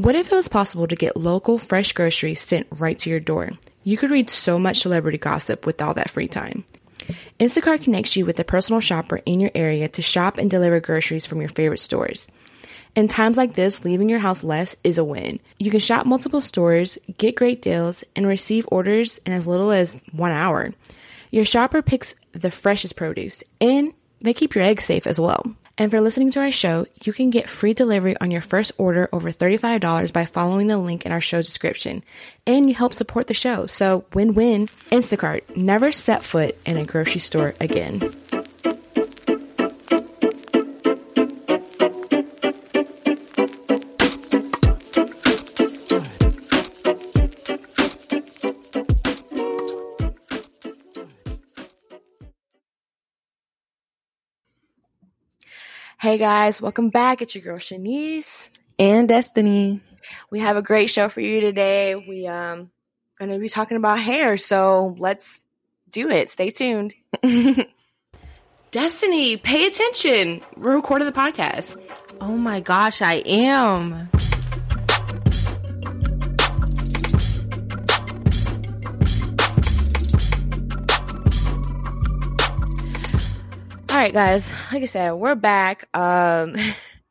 What if it was possible to get local fresh groceries sent right to your door? You could read so much celebrity gossip with all that free time. Instacart connects you with a personal shopper in your area to shop and deliver groceries from your favorite stores. In times like this, leaving your house less is a win. You can shop multiple stores, get great deals, and receive orders in as little as one hour. Your shopper picks the freshest produce, and they keep your eggs safe as well. And for listening to our show, you can get free delivery on your first order over $35 by following the link in our show description. And you help support the show. So win win. Instacart, never set foot in a grocery store again. Hey guys, welcome back. It's your girl Shanice. and Destiny. We have a great show for you today. We um gonna be talking about hair, so let's do it. Stay tuned. Destiny, pay attention. We're recording the podcast. Oh my gosh, I am. Right, guys. Like I said, we're back. Um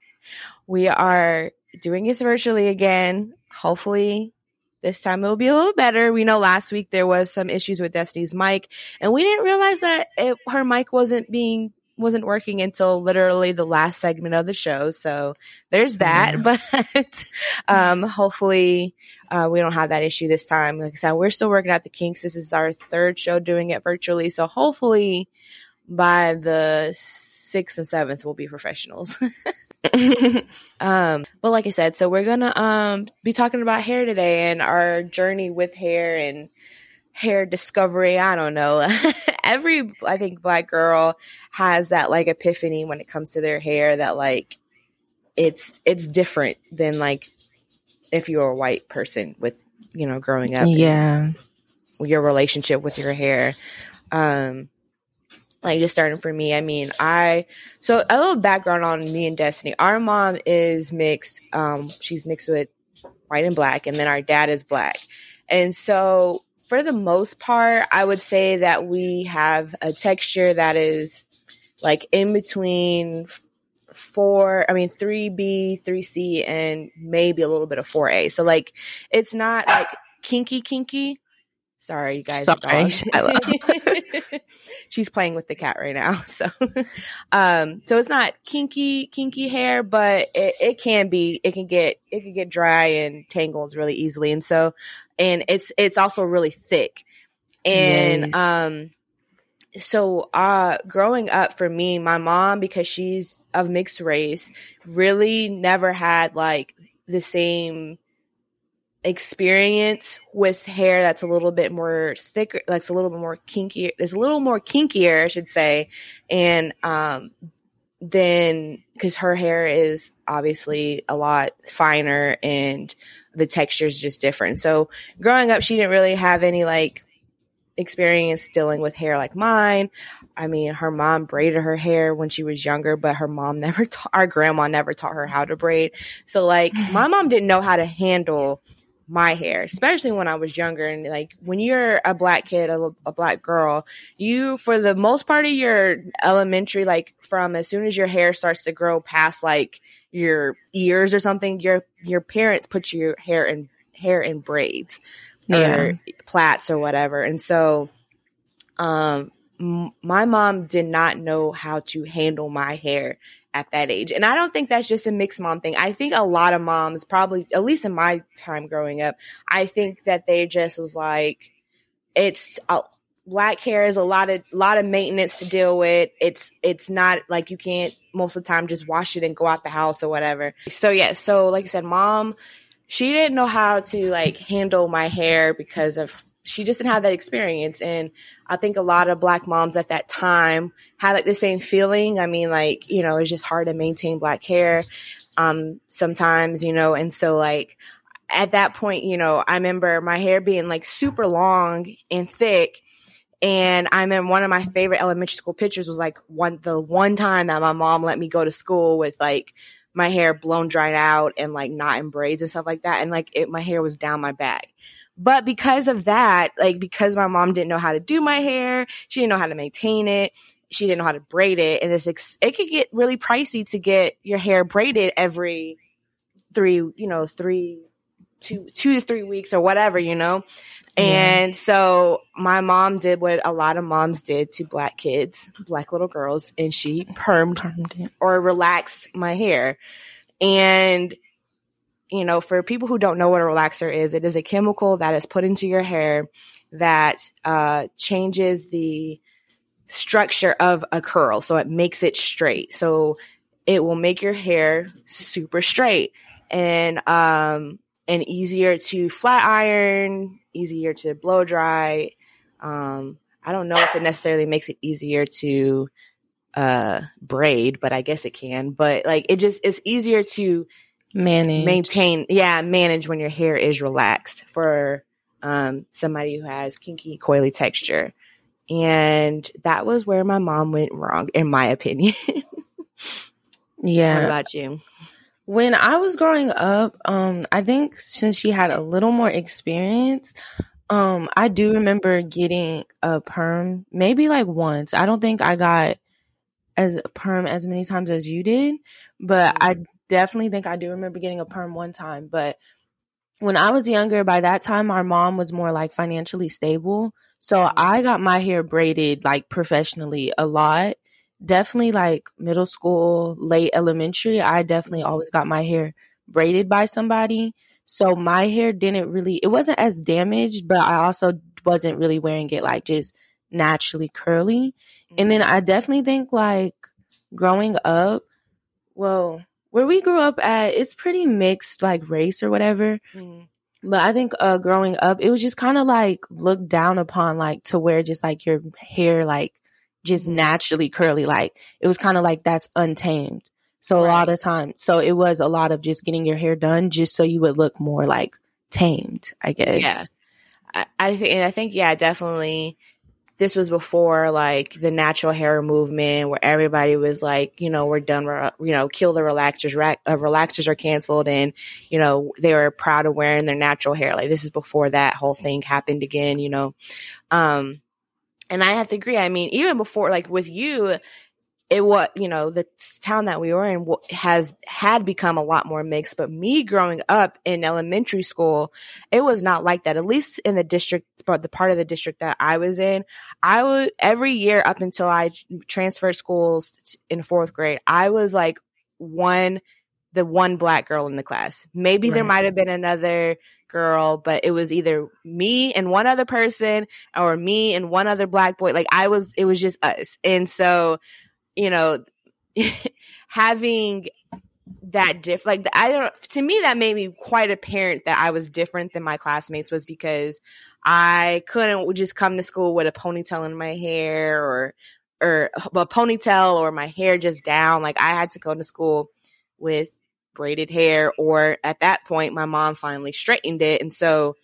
we are doing this virtually again. Hopefully this time it'll be a little better. We know last week there was some issues with Destiny's mic and we didn't realize that it, her mic wasn't being wasn't working until literally the last segment of the show. So there's that. But um, hopefully uh, we don't have that issue this time. Like I said, we're still working out the kinks. This is our third show doing it virtually. So hopefully by the sixth and seventh we'll be professionals. um, but like I said, so we're gonna um be talking about hair today and our journey with hair and hair discovery. I don't know. Every I think black girl has that like epiphany when it comes to their hair that like it's it's different than like if you're a white person with you know growing up Yeah. your relationship with your hair. Um, like just starting for me, I mean, I so a little background on me and Destiny. Our mom is mixed. Um, she's mixed with white and black, and then our dad is black. And so, for the most part, I would say that we have a texture that is like in between four, I mean, 3B, 3C, and maybe a little bit of 4A. So, like, it's not like kinky, kinky. Sorry, you guys. Sorry. She's playing with the cat right now. So, um, so it's not kinky, kinky hair, but it, it can be, it can get, it can get dry and tangled really easily. And so, and it's, it's also really thick. And, Yes. um, so uh growing up for me my mom because she's of mixed race really never had like the same experience with hair that's a little bit more thicker, that's a little bit more kinky, is a little more kinkier, I should say. And um, then because her hair is obviously a lot finer and the texture is just different. So growing up, she didn't really have any like experience dealing with hair like mine. I mean, her mom braided her hair when she was younger, but her mom never taught, our grandma never taught her how to braid. So, like, my mom didn't know how to handle my hair, especially when I was younger. And like when you're a black kid, a, a, black girl, you, for the most part of your elementary, like from as soon as your hair starts to grow past like your ears or something, your, your parents put your hair in hair in braids yeah. or plaits or whatever. And so, um, m- my mom did not know how to handle my hair at that age. And I don't think that's just a mixed mom thing. I think a lot of moms, probably, at least in my time growing up, I think that they just was like, it's uh, black hair is a lot of lot of maintenance to deal with. It's it's not like you can't most of the time just wash it and go out the house or whatever. So yeah, so like I said, mom, she didn't know how to like handle my hair because of she just didn't have that experience. And I think a lot of black moms at that time had like the same feeling. I mean, like, you know, it's just hard to maintain black hair um, sometimes, you know, and so like at that point, you know, I remember my hair being like super long and thick. And I remember one of my favorite elementary school pictures was like one the one time that my mom let me go to school with like my hair blown dried out and like not in braids and stuff like that. And like it, my hair was down my back. But because of that, like because my mom didn't know how to do my hair, she didn't know how to maintain it, she didn't know how to braid it, and it's ex- it could get really pricey to get your hair braided every three, you know, three, two, two to three weeks or whatever, you know. And yeah. so my mom did what a lot of moms did to black kids, black little girls, and she permed, permed or relaxed my hair. And you know, for people who don't know what a relaxer is, it is a chemical that is put into your hair that uh, changes the structure of a curl. So it makes it straight. So it will make your hair super straight and um, and easier to flat iron, easier to blow dry. Um, I don't know if it necessarily makes it easier to uh, braid, but I guess it can. But like it just it's easier to manage. Maintain yeah manage when your hair is relaxed for um, somebody who has kinky coily texture. And that was where my mom went wrong in my opinion. Yeah. What about you? When i was growing up um, i think since she had a little more experience um, i do remember getting a perm maybe like once. I don't think i got as a perm as many times as you did but i mm definitely think I do remember getting a perm one time, but when I was younger, by that time, our mom was more like financially stable. So mm-hmm. I got my hair braided like professionally a lot. Definitely like middle school, late elementary, I definitely always got my hair braided by somebody. So my hair didn't really, it wasn't as damaged, but I also wasn't really wearing it like just naturally curly. Mm-hmm. And then I definitely think like growing up, well, where we grew up at, it's pretty mixed, like race or whatever. Mm. But I think uh, growing up, it was just kind of like looked down upon, like to wear just like your hair, like just mm. naturally curly. Like it was kind of like that's untamed. So right. a lot of times, so it was a lot of just getting your hair done just so you would look more like tamed, I guess. Yeah. I, I think, and I think, yeah, definitely this was before like the natural hair movement where everybody was like, you know, we're done, you know, kill the relaxers, uh, relaxers are canceled and, you know, they were proud of wearing their natural hair. Like this is before that whole thing happened again, you know. Um, and I have to agree. I mean, even before, like with you, it was you know the town that we were in has had become a lot more mixed but me growing up in elementary school it was not like that at least in the district but the part of the district that i was in i would every year up until i transferred schools in fourth grade i was like one the one black girl in the class maybe right. there might have been another girl, but it was either me and one other person or me and one other black boy. Like I was, it was just us. And so you know, having that diff like I don't to me that made me quite apparent that I was different than my classmates was because I couldn't just come to school with a ponytail in my hair or or a ponytail or my hair just down. Like I had to go to school with braided hair or at that point my mom finally straightened it. And so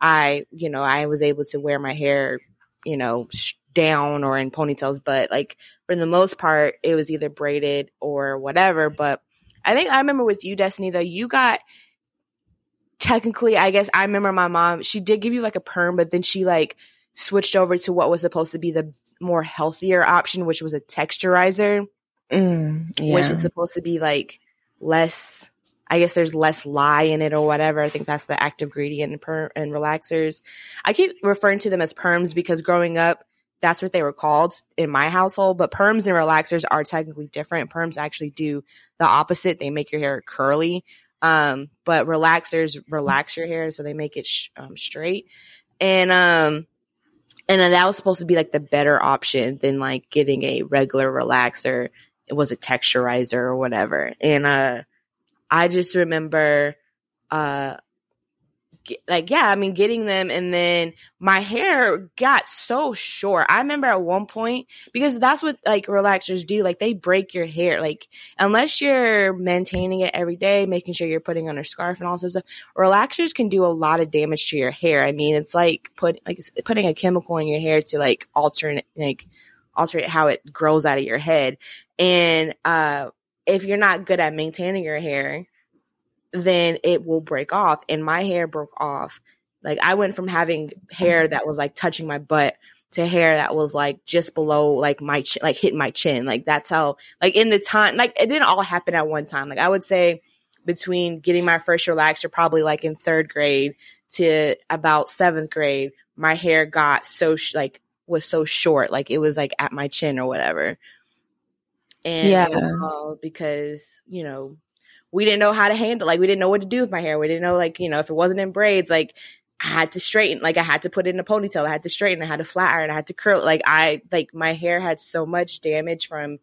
I you know I was able to wear my hair you know down or in ponytails but like for the most part it was either braided or whatever but I think I remember with you, Destiny, though, you got technically, I guess I remember my mom, she did give you like a perm, but then she like switched over to what was supposed to be the more healthier option, which was a texturizer, mm, yeah. which is supposed to be like less. I guess there's less lye in it or whatever. I think that's the active ingredient in perm and relaxers. I keep referring to them as perms because growing up, that's what they were called in my household. But perms and relaxers are technically different. Perms actually do the opposite. They make your hair curly. Um, but relaxers relax your hair, so they make it sh- um, straight. And um, and that was supposed to be like the better option than like getting a regular relaxer. It was a texturizer or whatever. And uh, I just remember uh like yeah i mean getting them and then my hair got so short. I remember at one point because that's what like relaxers do like they break your hair. Like unless you're maintaining it every day making sure you're putting on a scarf and all this stuff relaxers can do a lot of damage to your hair. I mean it's like put like putting a chemical in your hair to like alternate like alter how it grows out of your head. And uh if you're not good at maintaining your hair then it will break off. And my hair broke off. Like I went from having hair that was like touching my butt to hair that was like just below like my chin, like hitting my chin. Like that's how like in the time like it didn't all happen at one time. Like I would say between getting my first relaxer probably like in third grade to about seventh grade, my hair got so sh- like was so short, like it was like at my chin or whatever. And yeah, because you know we didn't know how to handle like we didn't know what to do with my hair. We didn't know like you know if it wasn't in braids like I had to straighten like I had to put it in a ponytail. I had to straighten. I had to flat iron. I had to curl. Like I like my hair had so much damage from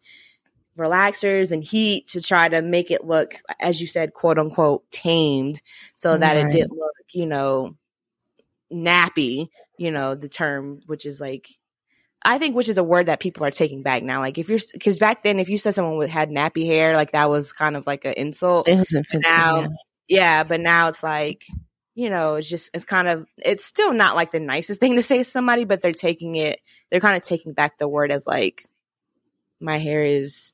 relaxers and heat to try to make it look as you said quote unquote tamed so that right. it didn't look you know nappy you know the term which is like I think which is a word that people are taking back now. Like if you're, because back then, if you said someone with, had nappy hair, like that was kind of like an insult. It was offensive, now, yeah. yeah, but now it's like, you know, it's just it's kind of it's still not like the nicest thing to say to somebody, but they're taking it, they're kind of taking back the word as like, my hair is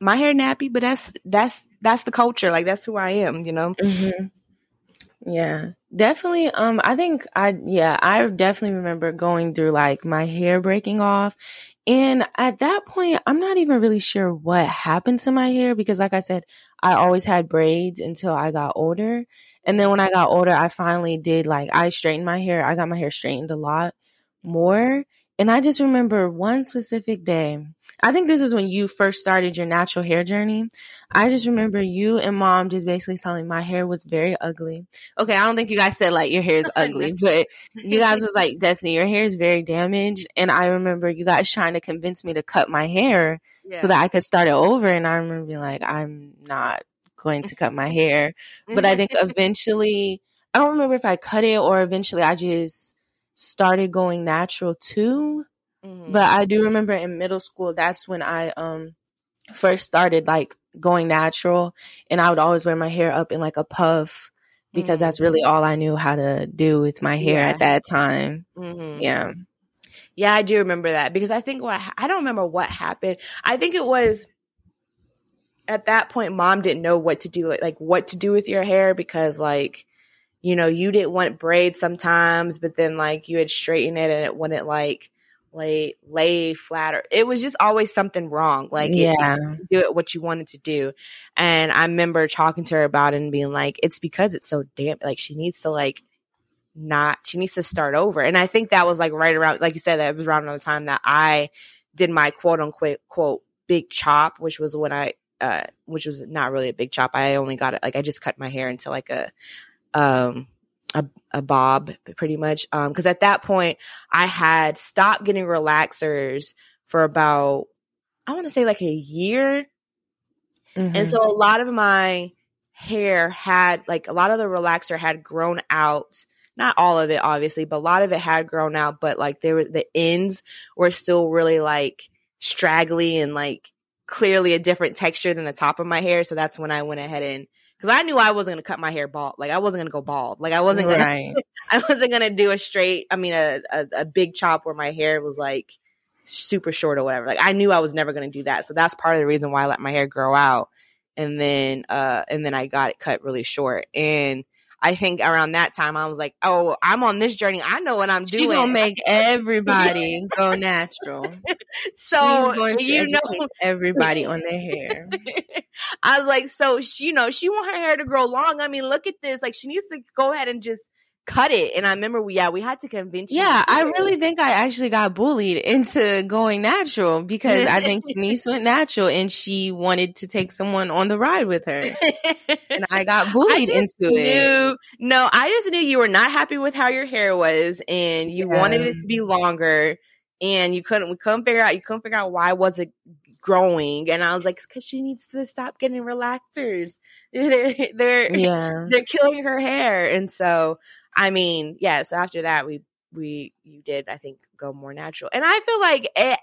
my hair nappy, but that's that's that's the culture. Like that's who I am, you know. Mm-hmm. Yeah, definitely. Um, I think I, yeah, I definitely remember going through like my hair breaking off. And at that point, I'm not even really sure what happened to my hair because, like I said, I always had braids until I got older. And then when I got older, I finally did like, I straightened my hair. I got my hair straightened a lot more. And I just remember one specific day. I think this was when you first started your natural hair journey. I just remember you and mom just basically telling me my hair was very ugly. Okay, I don't think you guys said like your hair is ugly, but you guys was like, Destiny, your hair is very damaged. And I remember you guys trying to convince me to cut my hair yeah. so that I could start it over. And I remember being like, I'm not going to cut my hair. But I think eventually, I don't remember if I cut it or eventually I just started going natural too. Mm-hmm. But I do remember in middle school, that's when I um first started like going natural and I would always wear my hair up in like a puff because mm-hmm. that's really all I knew how to do with my hair yeah. at that time. Mm-hmm. Yeah. Yeah, I do remember that because I think what I don't remember what happened. I think it was at that point mom didn't know what to do like what to do with your hair because like you know, you didn't want braids sometimes, but then like you had straightened it and it wouldn't like lay lay flatter. It was just always something wrong. Like yeah, do it what you wanted to do. And I remember talking to her about it and being like, it's because it's so damp. like she needs to like not she needs to start over. And I think that was like right around like you said, that was around the time that I did my quote unquote quote big chop, which was when I uh which was not really a big chop. I only got it like I just cut my hair into like a um, a, a bob pretty much. Um, cause at that point I had stopped getting relaxers for about, I want to say like a year. Mm-hmm. And so a lot of my hair had like a lot of the relaxer had grown out not all of it obviously but a lot of it had grown out but like there were the ends were still really like straggly and like clearly a different texture than the top of my hair so that's when i went ahead and because i knew i wasn't going to cut my hair bald like i wasn't going to go bald like i wasn't going right. to i wasn't to do a straight i mean a, a, a big chop where my hair was like super short or whatever like i knew i was never going to do that so that's part of the reason why i let my hair grow out and then uh and then I got it cut really short and I think around that time I was like, "Oh, I'm on this journey. I know what I'm doing." She gonna make everybody go natural. so you know, everybody on their hair. I was like, "So she, you know, she want her hair to grow long. I mean, look at this. Like, she needs to go ahead and just cut it. And I remember, we, yeah, we had to convince. Yeah, I really think I actually got bullied into going natural because I think Denise went natural and she wanted to take someone on the ride with her, and I got bullied I into knew, it. No, I just knew you were not happy with how your hair was, and you yeah. wanted it to be longer. And you couldn't, we couldn't figure out, you couldn't figure out why was it growing and i was like because she needs to stop getting relaxers they're they're yeah they're killing her hair and so I mean, yeah. So after that, we we you did I think go more natural, and I feel like it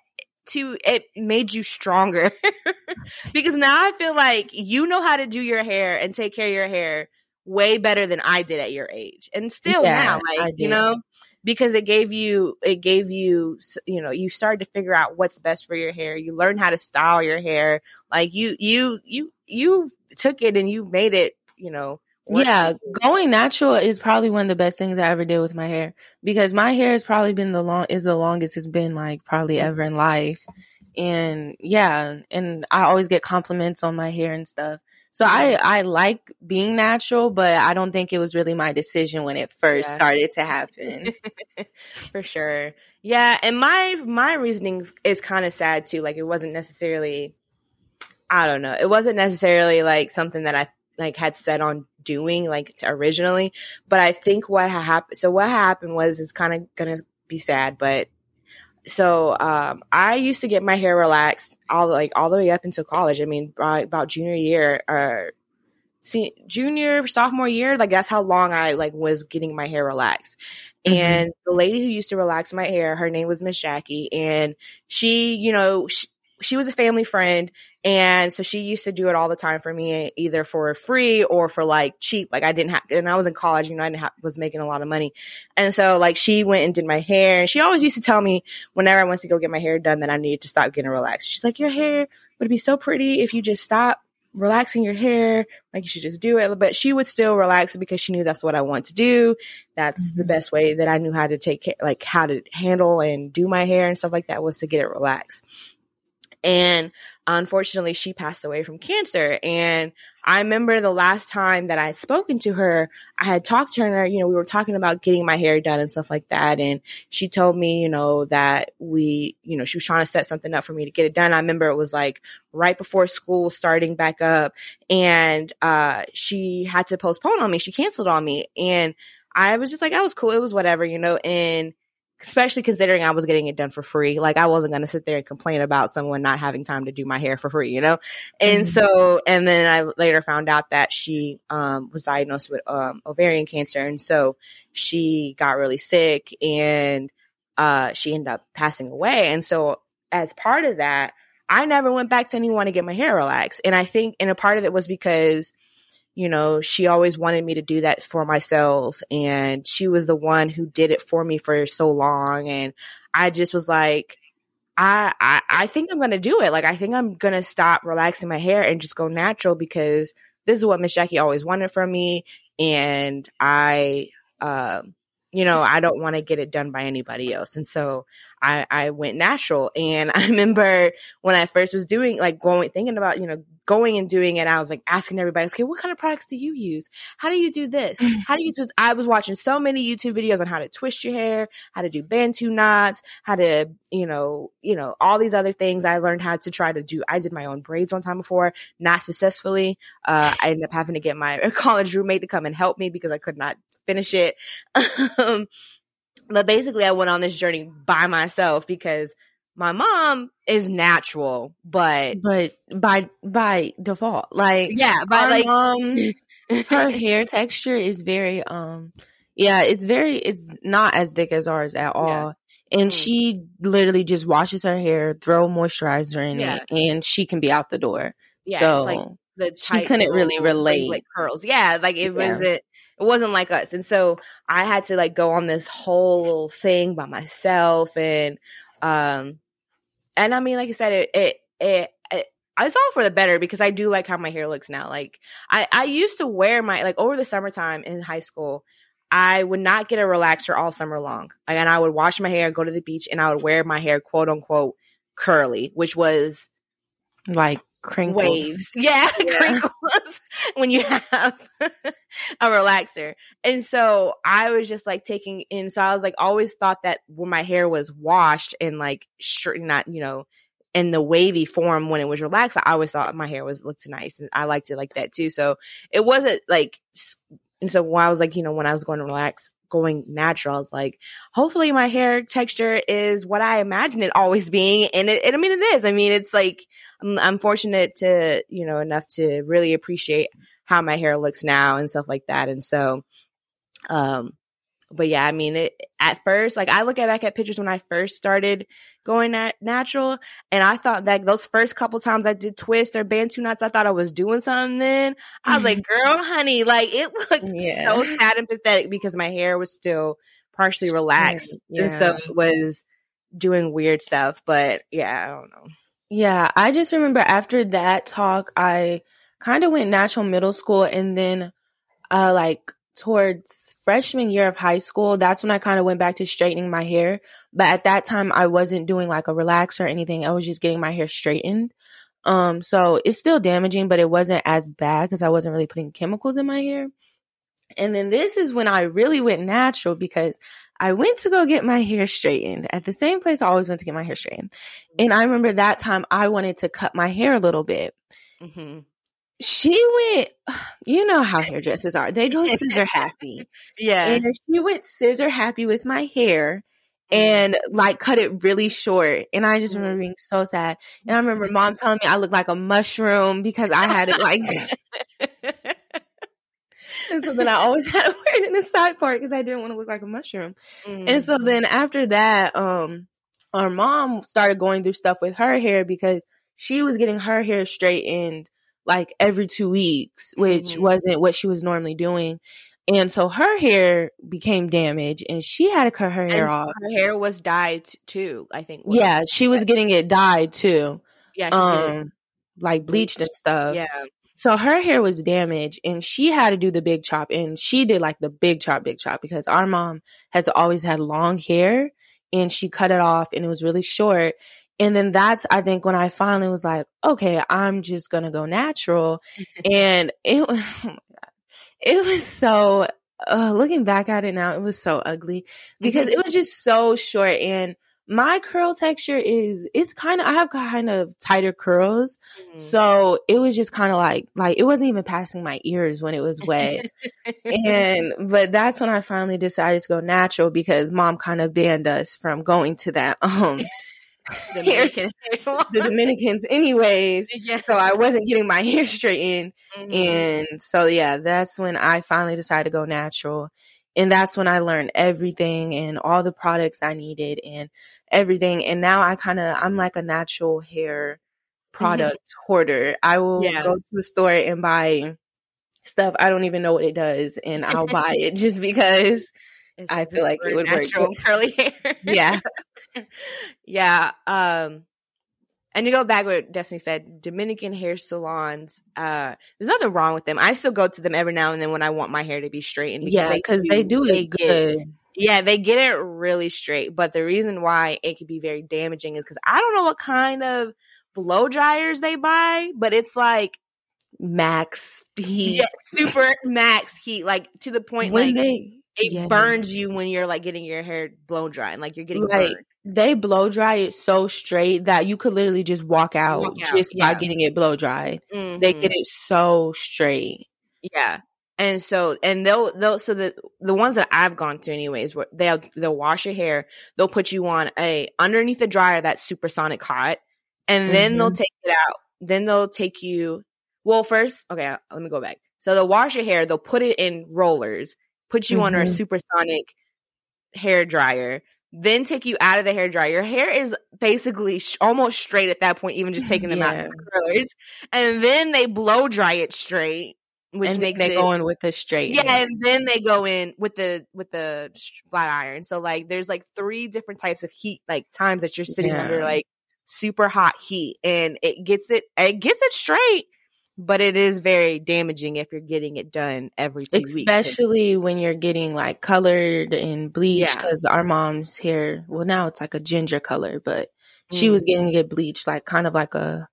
to it made you stronger because now I feel like you know how to do your hair and take care of your hair way better than I did at your age, and still yeah, now, like you know, because it gave you it gave you you know you started to figure out what's best for your hair. You learned how to style your hair, like you you you you took it and you made it you know what yeah, going natural is probably one of the best things I ever did with my hair because my hair has probably been the long is the longest it's been like probably ever in life. And yeah, and I always get compliments on my hair and stuff. So I I like being natural, but I don't think it was really my decision when it first yeah. started to happen. For sure. Yeah, and my my reasoning is kind of sad too. Like it wasn't necessarily I don't know. It wasn't necessarily like something that I like had set on doing like originally. But I think what happened, so what happened was it's kind of gonna be sad, but so um, I used to get my hair relaxed all like all the way up until college. I mean, about junior year or see junior sophomore year, like that's how long I like was getting my hair relaxed. Mm-hmm. And the lady who used to relax my hair, her name was Miss Jackie, and she, you know, she, she was a family friend and so she used to do it all the time for me either for free or for like cheap like i didn't have and i was in college you know i didn't have, was making a lot of money. And so like she went and did my hair and she always used to tell me whenever i went to go get my hair done that i needed to stop getting relaxed. She's like your hair would be so pretty if you just stop relaxing your hair like you should just do it. But she would still relax because she knew that's what i want to do. That's mm-hmm. the best way that i knew how to take care like how to handle and do my hair and stuff like that was to get it relaxed and unfortunately, she passed away from cancer. And I remember the last time that I had spoken to her, I had talked to her, you know, we were talking about getting my hair done and stuff like that. And she told me, you know, that we, you know, she was trying to set something up for me to get it done. I remember it was like right before school starting back up and, uh, she had to postpone on me. She canceled on me. And I was just like, that was cool. It was whatever, you know, and especially considering I was getting it done for free. Like I wasn't going to sit there and complain about someone not having time to do my hair for free, you know? And mm-hmm. so, and then I later found out that she um, was diagnosed with um, ovarian cancer. And so she got really sick and uh, she ended up passing away. And so as part of that, I never went back to anyone to get my hair relaxed. And I think, and a part of it was because you know, she always wanted me to do that for myself. And she was the one who did it for me for so long. And I just was like, I, I, I think I'm going to do it. Like, I think I'm going to stop relaxing my hair and just go natural because this is what Miss Jackie always wanted from me. And I, um, you know, I don't want to get it done by anybody else. And so I, I went natural. And I remember when I first was doing like going, thinking about, you know, going and doing it, I was like asking everybody, okay, what kind of products do you use? How do you do this? How do you twist? I was watching so many YouTube videos on how to twist your hair, how to do Bantu knots, how to, you know, you know, all these other things I learned how to try to do. I did my own braids one time before, not successfully. Uh, I ended up having to get my college roommate to come and help me because I could not finish it. um, but basically, I went on this journey by myself because my mom is natural, but but by by default, like yeah, by like mom, her hair texture is very um yeah, it's very it's not as thick as ours at all. Yeah. And mm. she literally just washes her hair, throw moisturizer in yeah. it, and she can be out the door. Yeah, so like the she couldn't really relate like curls. Yeah, like it yeah. wasn't it wasn't like us. And so I had to like go on this whole thing by myself and um and I mean like I said it it, it, it it's all for the better because I do like how my hair looks now. Like I I used to wear my like over the summertime in high school, I would not get a relaxer all summer long. Like, and I would wash my hair, go to the beach, and I would wear my hair quote unquote curly, which was like crinkled. waves. Yeah, yeah. crinkles when you have a relaxer. And so I was just like taking in. So I was like, always thought that when my hair was washed and like, sure, not, you know, in the wavy form when it was relaxed, I always thought my hair was looked nice and I liked it like that too. So it wasn't like, and so when I was like, you know, when I was going to relax, going natural. I was like, hopefully my hair texture is what I imagine it always being. And it, it I mean, it is. I mean, it's like, I'm, I'm, fortunate to, you know, enough to really appreciate how my hair looks now and stuff like that. And so, um, but yeah, I mean, it at first, like I look at back at pictures when I first started going at natural, and I thought that those first couple times I did twist or bantu knots, I thought I was doing something. Then I was like, "Girl, honey, like it looked yeah. so sad and pathetic because my hair was still partially relaxed, yeah. and so it was doing weird stuff." But yeah, I don't know. Yeah, I just remember after that talk, I kind of went natural middle school, and then uh, like towards freshman year of high school, that's when I kind of went back to straightening my hair. But at that time, I wasn't doing like a relax or anything. I was just getting my hair straightened. Um, so it's still damaging, but it wasn't as bad because I wasn't really putting chemicals in my hair. And then this is when I really went natural because I went to go get my hair straightened at the same place I always went to get my hair straightened. And I remember that time I wanted to cut my hair a little bit. Mm-hmm she went, you know how hairdressers are. They go scissor happy. yeah. And she went scissor happy with my hair mm-hmm. and like cut it really short. And I just remember mm-hmm. being so sad. And I remember mom telling me I looked like a mushroom because I had it like. and so then I always had to wear it in the side part because I didn't want to look like a mushroom. Mm-hmm. And so mm-hmm. then after that, um, our mom started going through stuff with her hair because she was getting her hair straightened like every two weeks, which mm-hmm. wasn't what she was normally doing. And so her hair became damaged and she had to cut her hair and off. Her hair was dyed too, I think. Yeah, she was getting it dyed too. Yeah, um, like bleached, bleached and stuff. Yeah. So her hair was damaged and she had to do the big chop and she did like the big chop, big chop because our mom has always had long hair and she cut it off and it was really short. And then that's, I think, when I finally was like, okay, I'm just going to go natural. and it, oh my God, it was so, uh, looking back at it now, it was so ugly because it was just so short. And my curl texture is, it's kind of, I have kind of tighter curls. Mm-hmm. So it was just kind of like, like, it wasn't even passing my ears when it was wet. and, but that's when I finally decided to go natural because mom kind of banned us from going to that, um, Dominican the Dominicans anyways. Yeah. So I wasn't getting my hair straightened. Mm-hmm. And so yeah, that's when I finally decided to go natural. And that's when I learned everything and all the products I needed and everything. And now I kind of I'm like a natural hair mm-hmm. product mm-hmm. hoarder. I will yeah. go to the store and buy stuff I don't even know what it does and I'll buy it just because it's, I feel like it would natural work. curly hair. Yeah. yeah. Um, and to go back what Destiny said, Dominican hair salons, uh, there's nothing wrong with them. I still go to them every now and then when I want my hair to be straightened. Because yeah, because they, do they it good. Get, yeah, they get it really straight. But the reason why it could be very damaging is because I don't know what kind of blow dryers they buy, but it's like max heat, yeah, super max heat, like to the point when like they it burns you when you're like getting your hair blown dry and like you're getting right. burned. They blow dry it so straight that you could literally just walk out, walk out just yeah. by getting it blow dried. Mm-hmm. They get mm-hmm. it so straight. Yeah. And so, and they'll, they'll, so the, the ones that I've gone to anyways, where they'll, they'll wash your hair. They'll put you on a, underneath the dryer that's supersonic hot. And then mm-hmm. they'll take it out. Then they'll take you, well, first, okay, let me go back. So they'll wash your hair. They'll put it in rollers, put you mm-hmm. under a supersonic hair dryer then take you out of the hair dryer. Your hair is basically sh- almost straight at that point, even just taking them yeah. out of the curlers. And then they blow dry it straight, which and makes they it, go in with the straight. Yeah, hair. and then they go in with the with the flat iron. So like, there's like three different types of heat, like times that you're sitting yeah. under like super hot heat, and it gets it it gets it straight but it is very damaging if you're getting it done every two especially weeks. when you're getting like colored and bleached because yeah. our mom's hair well now it's like a ginger color but mm. she was mm. getting it bleached like kind of like a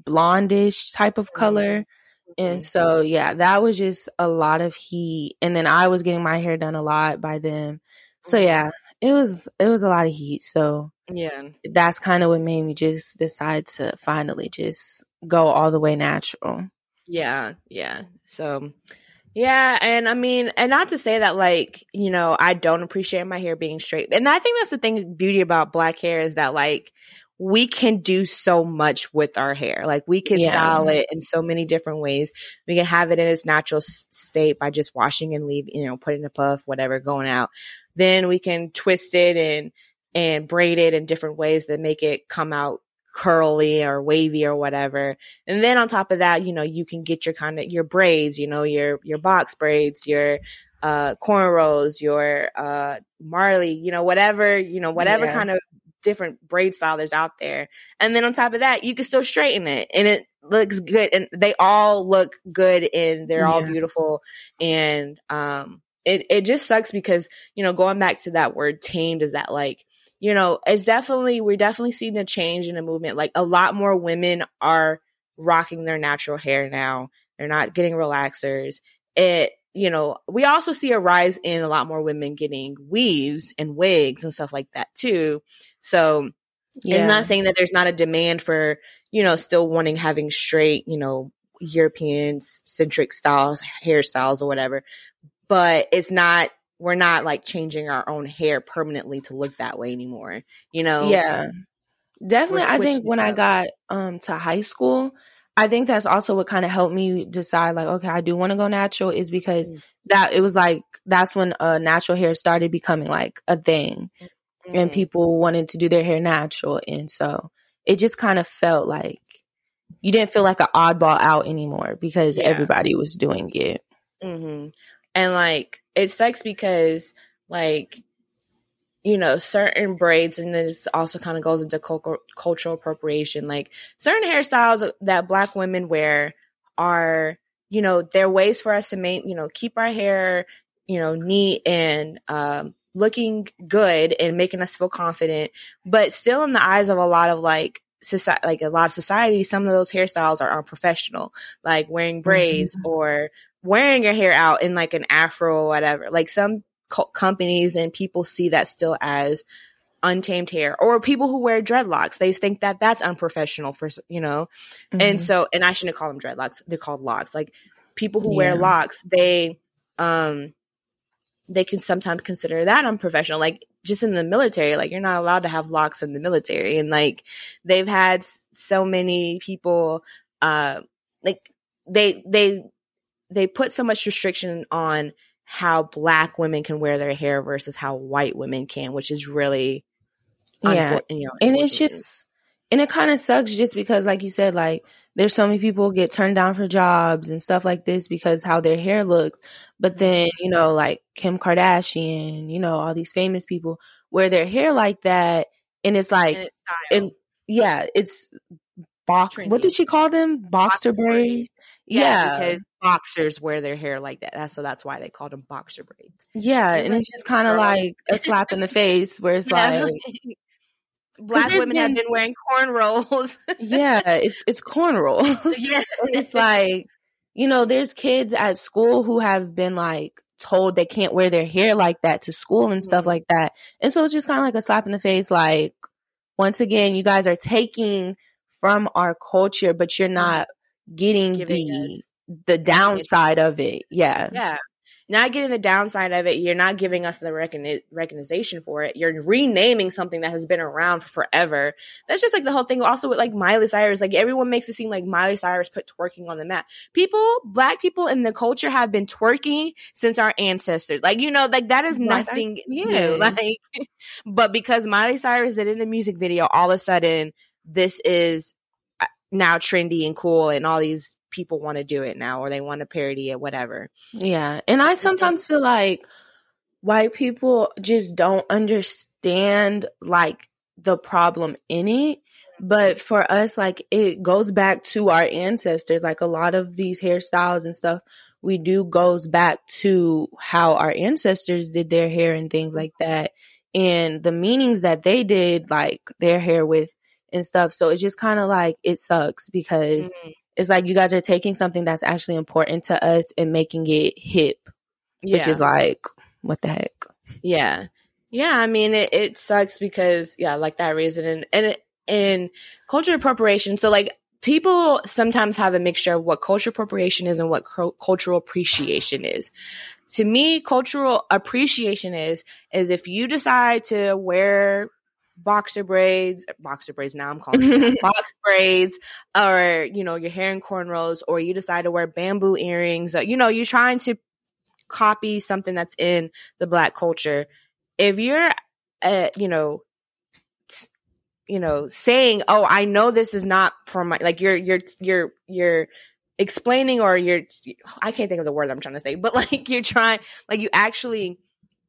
blondish type of color mm-hmm. and so yeah that was just a lot of heat and then i was getting my hair done a lot by them so mm-hmm. yeah it was it was a lot of heat so yeah that's kind of what made me just decide to finally just go all the way natural. Yeah, yeah. So, yeah, and I mean, and not to say that like, you know, I don't appreciate my hair being straight. And I think that's the thing beauty about black hair is that like we can do so much with our hair. Like we can yeah. style it in so many different ways. We can have it in its natural state by just washing and leave, you know, putting a puff, whatever, going out. Then we can twist it and and braid it in different ways that make it come out curly or wavy or whatever. And then on top of that, you know, you can get your kind of your braids, you know, your your box braids, your uh cornrows, your uh Marley, you know, whatever, you know, whatever yeah. kind of different braid style there's out there. And then on top of that, you can still straighten it and it looks good and they all look good and they're yeah. all beautiful and um it it just sucks because, you know, going back to that word tamed is that like you know, it's definitely, we're definitely seeing a change in the movement. Like a lot more women are rocking their natural hair now. They're not getting relaxers. It, you know, we also see a rise in a lot more women getting weaves and wigs and stuff like that too. So yeah. it's not saying that there's not a demand for, you know, still wanting having straight, you know, European centric styles, hairstyles or whatever. But it's not we're not like changing our own hair permanently to look that way anymore. You know? Yeah. Definitely. I think when I got um to high school, I think that's also what kind of helped me decide like, okay, I do want to go natural is because mm. that it was like that's when uh natural hair started becoming like a thing mm. and people wanted to do their hair natural. And so it just kind of felt like you didn't feel like an oddball out anymore because yeah. everybody was doing it. Mm-hmm. And like it sucks because like you know certain braids and this also kind of goes into cultural appropriation like certain hairstyles that black women wear are you know they're ways for us to make you know keep our hair you know neat and um looking good and making us feel confident but still in the eyes of a lot of like society like a lot of society some of those hairstyles are unprofessional like wearing braids mm-hmm. or wearing your hair out in like an afro or whatever. Like some co- companies and people see that still as untamed hair or people who wear dreadlocks. They think that that's unprofessional for, you know, mm-hmm. and so, and I shouldn't call them dreadlocks. They're called locks. Like people who yeah. wear locks, they, um, they can sometimes consider that unprofessional. Like just in the military, like you're not allowed to have locks in the military. And like they've had so many people, uh, like they, they, they put so much restriction on how black women can wear their hair versus how white women can, which is really yeah. You know, and it's just and it kind of sucks just because like you said like there's so many people get turned down for jobs and stuff like this because how their hair looks. But mm-hmm. then you know like kim kardashian you know all these famous people wear their hair like that and it's like and it's it, yeah it's box what did she call them? Boxer, boxer braids. Yeah, yeah, because boxers wear their hair like that. So that's why they called them boxer braids. Yeah, and it's just kind of like a slap in the face where it's yeah. like black women been, have been wearing cornrows. yeah, it's it's cornrows. Yeah, it's like you know, there's kids at school who have been like told they can't wear their hair like that to school and stuff mm-hmm. like that, and so it's just kind of like a slap in the face. Like once again, you guys are taking from our culture, but you're mm-hmm. not getting Giving the us the downside of it. Yeah. Yeah not getting the downside of it. You're not giving us the recogni- recognition for it. You're renaming something that has been around for forever. That's just like the whole thing. Also with like Miley Cyrus, like everyone makes it seem like Miley Cyrus put twerking on the map. People, black people in the culture have been twerking since our ancestors. Like, you know, like that is nothing new. Like, but because Miley Cyrus did it in a music video, all of a sudden this is uh, now trendy and cool and all these people want to do it now or they want to parody it, whatever. Yeah. And I sometimes feel like white people just don't understand like the problem in it. But for us, like it goes back to our ancestors. Like a lot of these hairstyles and stuff we do goes back to how our ancestors did their hair and things like that. And the meanings that they did like their hair with and stuff. So it's just kind of like it sucks because mm-hmm. It's like you guys are taking something that's actually important to us and making it hip, yeah. which is like, what the heck? Yeah. Yeah. I mean, it, it sucks because, yeah, like that reason. And, and, and culture appropriation. So, like, people sometimes have a mixture of what culture appropriation is and what co- cultural appreciation is. To me, cultural appreciation is is if you decide to wear boxer braids, boxer braids. Now I'm calling it box braids, or you know your hair in cornrows, or you decide to wear bamboo earrings. You know you're trying to copy something that's in the black culture. If you're, uh, you know, you know, saying, "Oh, I know this is not from my," like you're you're you're you're explaining or you're I can't think of the word I'm trying to say, but like you're trying like you actually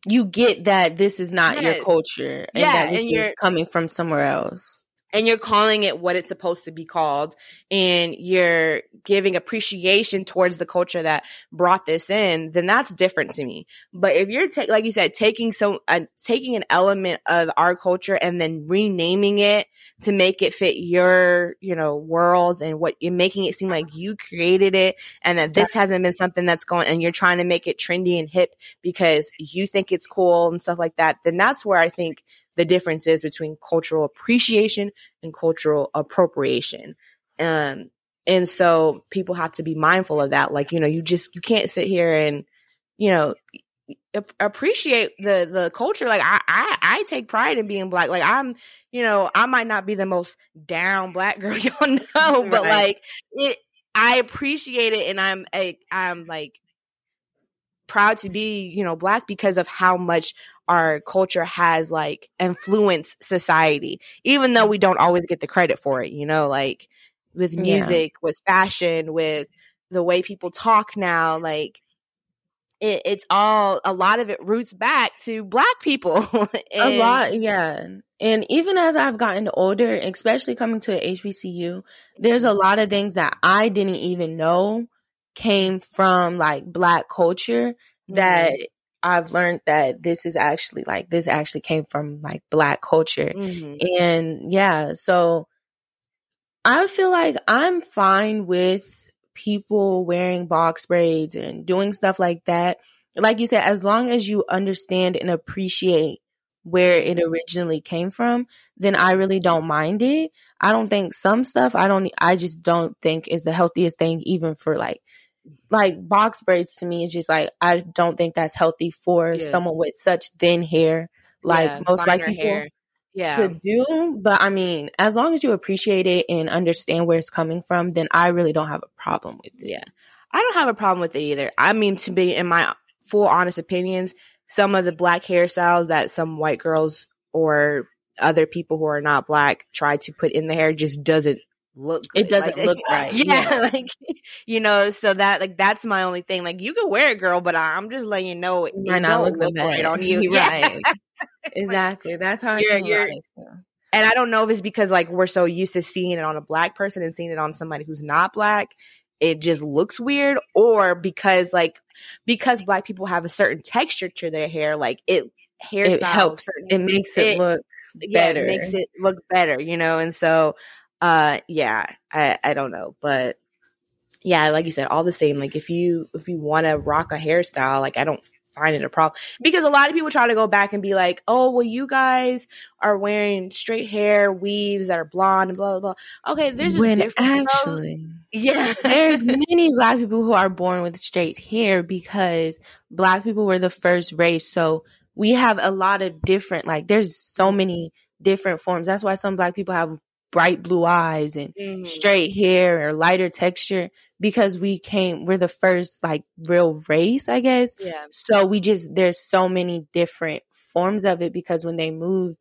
you get that this is not yes. your culture and yeah, that this and is coming from somewhere else and you're calling it what it's supposed to be called. And you're giving appreciation towards the culture that brought this in then that's different to me. But if you're ta- like you said taking some uh, taking an element of our culture and then renaming it to make it fit your you know world and what you're making it seem like you created it and that this hasn't been something that's going and you're trying to make it trendy and hip because you think it's cool and stuff like that then that's where i think the differences between cultural appreciation and cultural appropriation. Um, and so people have to be mindful of that. Like, you know, you just, you can't sit here and, you know, appreciate the the culture like I, I i take pride in being black like i'm you know i might not be the most down black girl y'all know but right. like it i appreciate it and i'm a, i'm like proud to be you know black because of how much our culture has like influenced society, even though we don't always get the credit for it, you know, like with music, yeah. with fashion, with the way people talk now, like it, it's all a lot of it roots back to black people. and, a lot, yeah. And even as I've gotten older, especially coming to HBCU, there's a mm-hmm. lot of things that I didn't even know came from like black culture that mm-hmm. I've learned that this is actually like this actually came from like black culture. Mm-hmm. And yeah, so I feel like I'm fine with people wearing box braids and doing stuff like that. Like you said, as long as you understand and appreciate where it originally came from, then I really don't mind it. I don't think some stuff I don't I just don't think is the healthiest thing even for like like box braids to me is just like I don't think that's healthy for yeah. someone with such thin hair, like yeah, most white people. Hair. Yeah. To do, but I mean, as long as you appreciate it and understand where it's coming from, then I really don't have a problem with it. Yeah. I don't have a problem with it either. I mean, to be in my full honest opinions, some of the black hairstyles that some white girls or other people who are not black try to put in the hair just doesn't look good. it doesn't like, look right yeah, yeah, like you know so that like that's my only thing. Like you can wear it girl but i'm just letting you know it, it don't look right on you. Right. Exactly. That's how you're, you're and i don't know if it's because like we're so used to seeing it on a black person and seeing it on somebody who's not black it just looks weird or because like because black people have a certain texture to their hair like it hair it helps. It makes it, it look better yeah, it makes it look better you know and so uh yeah i i don't know but yeah like you said all the same like if you if you want to rock a hairstyle like i don't find it a problem because a lot of people try to go back and be like oh well you guys are wearing straight hair weaves that are blonde and blah blah blah okay there's a when difference actually Yeah. There's many black people who are born with straight hair because black people were the first race. So we have a lot of different, like, there's so many different forms. That's why some black people have bright blue eyes and mm-hmm. straight hair or lighter texture because we came, we're the first, like, real race, I guess. Yeah. So we just, there's so many different forms of it because when they moved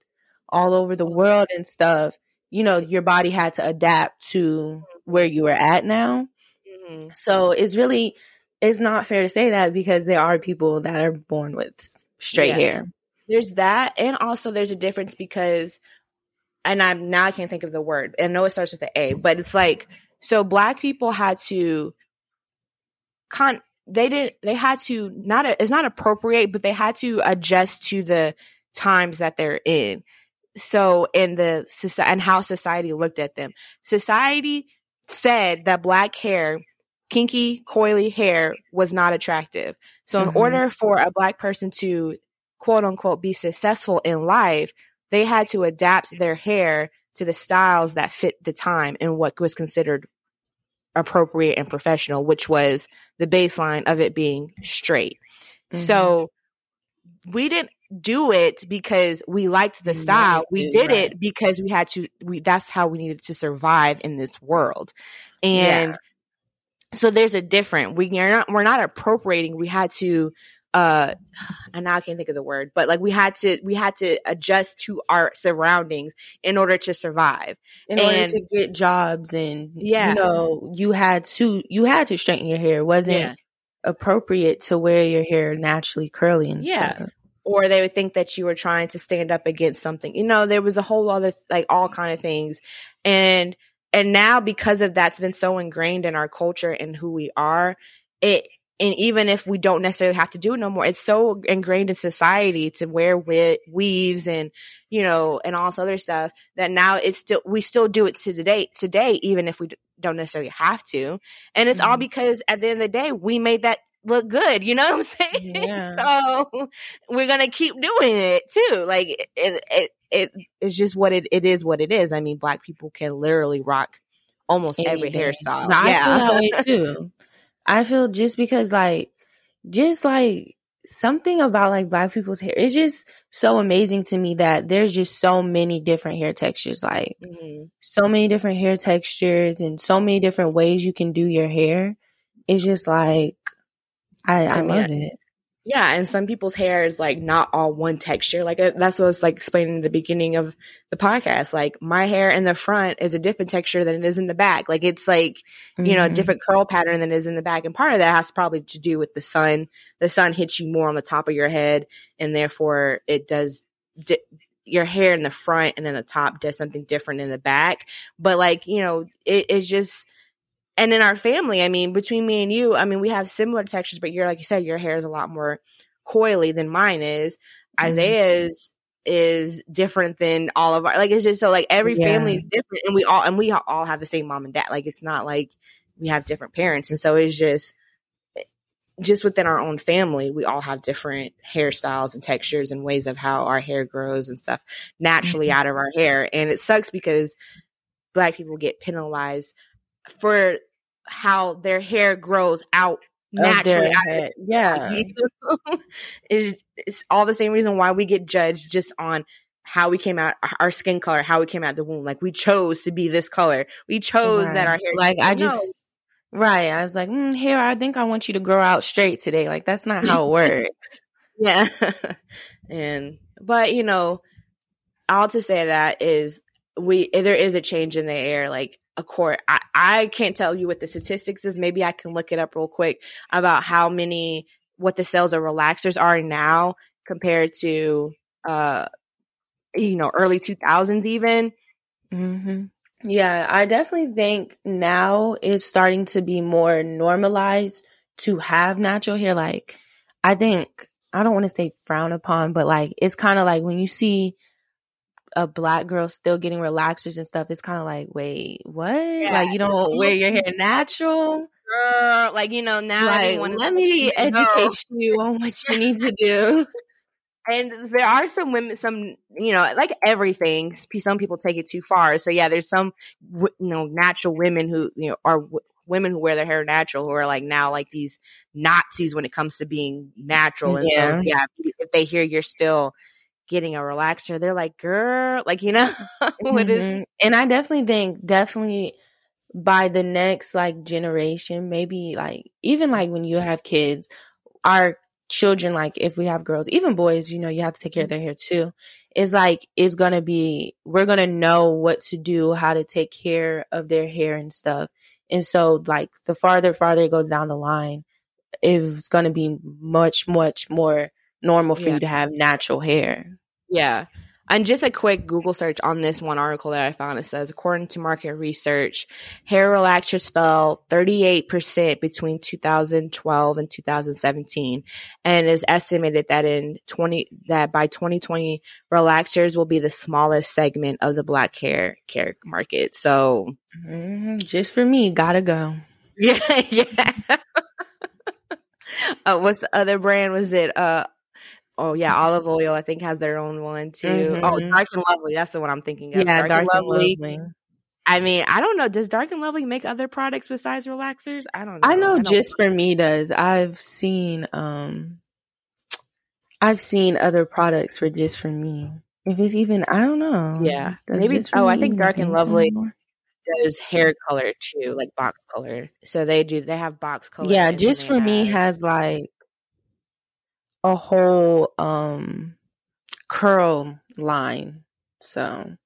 all over the world and stuff, you know, your body had to adapt to where you are at now. Mm-hmm. So it's really it's not fair to say that because there are people that are born with straight yeah. hair. There's that, and also there's a difference because, and I'm now I can't think of the word. I know it starts with the A, but it's like so black people had to con they didn't they had to not it's not appropriate, but they had to adjust to the times that they're in. So in the and how society looked at them, society said that black hair, kinky, coily hair was not attractive. So, in mm-hmm. order for a black person to quote unquote be successful in life, they had to adapt their hair to the styles that fit the time and what was considered appropriate and professional, which was the baseline of it being straight. Mm-hmm. So, we didn't do it because we liked the style. We did right. it because we had to we that's how we needed to survive in this world. And yeah. so there's a different we are not we're not appropriating. We had to uh and now I can't think of the word, but like we had to we had to adjust to our surroundings in order to survive. In and, order to get jobs and yeah. you know, you had to you had to straighten your hair. It wasn't yeah. appropriate to wear your hair naturally curly and yeah. stuff or they would think that you were trying to stand up against something. You know, there was a whole other like all kind of things. And and now because of that's been so ingrained in our culture and who we are, it and even if we don't necessarily have to do it no more, it's so ingrained in society to wear weaves and you know and all this other stuff that now it's still we still do it to today today even if we don't necessarily have to, and it's mm-hmm. all because at the end of the day we made that look good. You know what I'm saying? Yeah. so we're gonna keep doing it too. Like it, it, it it's just what it, it is. What it is. I mean, black people can literally rock almost Anything. every hairstyle. No, yeah. I feel that way too. I feel just because like, just like something about like black people's hair it's just so amazing to me that there's just so many different hair textures like mm-hmm. so many different hair textures and so many different ways you can do your hair it's just like I, I, I mean, love it. Yeah, and some people's hair is like not all one texture. Like uh, that's what I was like explaining in the beginning of the podcast. Like my hair in the front is a different texture than it is in the back. Like it's like mm-hmm. you know a mm-hmm. different curl pattern than it is in the back, and part of that has probably to do with the sun. The sun hits you more on the top of your head, and therefore it does. Di- your hair in the front and in the top does something different in the back. But like you know, it is just and in our family, I mean, between me and you, I mean, we have similar textures, but you're like you said, your hair is a lot more coily than mine is. Mm-hmm. Isaiah's is different than all of our like it's just so like every yeah. family is different and we all and we all have the same mom and dad like it's not like we have different parents and so it's just just within our own family we all have different hairstyles and textures and ways of how our hair grows and stuff naturally mm-hmm. out of our hair and it sucks because black people get penalized for how their hair grows out naturally. Yeah. it's, it's all the same reason why we get judged just on how we came out, our skin color, how we came out the womb. Like we chose to be this color. We chose right. that our hair. Like I just, right. I was like, mm, hair. I think I want you to grow out straight today. Like that's not how it works. yeah. and but you know, all to say that is we there is a change in the air. Like a court. I, I can't tell you what the statistics is. Maybe I can look it up real quick about how many what the sales of relaxers are now compared to uh you know early 2000s even mm-hmm. yeah i definitely think now is starting to be more normalized to have natural hair like i think i don't want to say frown upon but like it's kind of like when you see a black girl still getting relaxers and stuff, it's kind of like, wait, what? Yeah. Like you don't wear your hair natural? Girl, like you know now. Like, let me educate you on what you need to do. And there are some women, some you know, like everything. Some people take it too far. So yeah, there's some you know natural women who you know are women who wear their hair natural who are like now like these Nazis when it comes to being natural. And Yeah. so yeah, if they hear you're still getting a relaxer, they're like, girl, like you know, what is Mhm. And I definitely think definitely by the next like generation, maybe like even like when you have kids, our children, like if we have girls, even boys, you know, you have to take care of their hair too. Is like is gonna be we're gonna know what to do, how to take care of their hair and stuff. And so like the farther farther it goes down the line, it's gonna be much, much more normal for Yeah. you to have natural hair. Yeah. And just a quick Google search on this one article that I found, it says, according to market research, hair relaxers fell 38% between 2012 and 2017. And it is estimated that in 20, that by 2020, relaxers will be the smallest segment of the black hair care market. So, hmm Just for me, gotta go. yeah, yeah. uh, what's the other brand? Was it, uh, Oh yeah, olive oil. I think has their own one too. Oh, Mhm. dark and lovely. That's the one I'm thinking of. Yeah, dark, and lovely. lovely. I mean, I don't know. Does Dark and Lovely make other products besides relaxers? I don't know. I know don't- just for me does. I've seen um I've seen other products for just for me. If it's even I don't know. Yeah. Maybe- oh, I think Dark and Lovely does hair color too, like box color. So they do. They have box color. Yeah, just for me has like a whole um curl line. So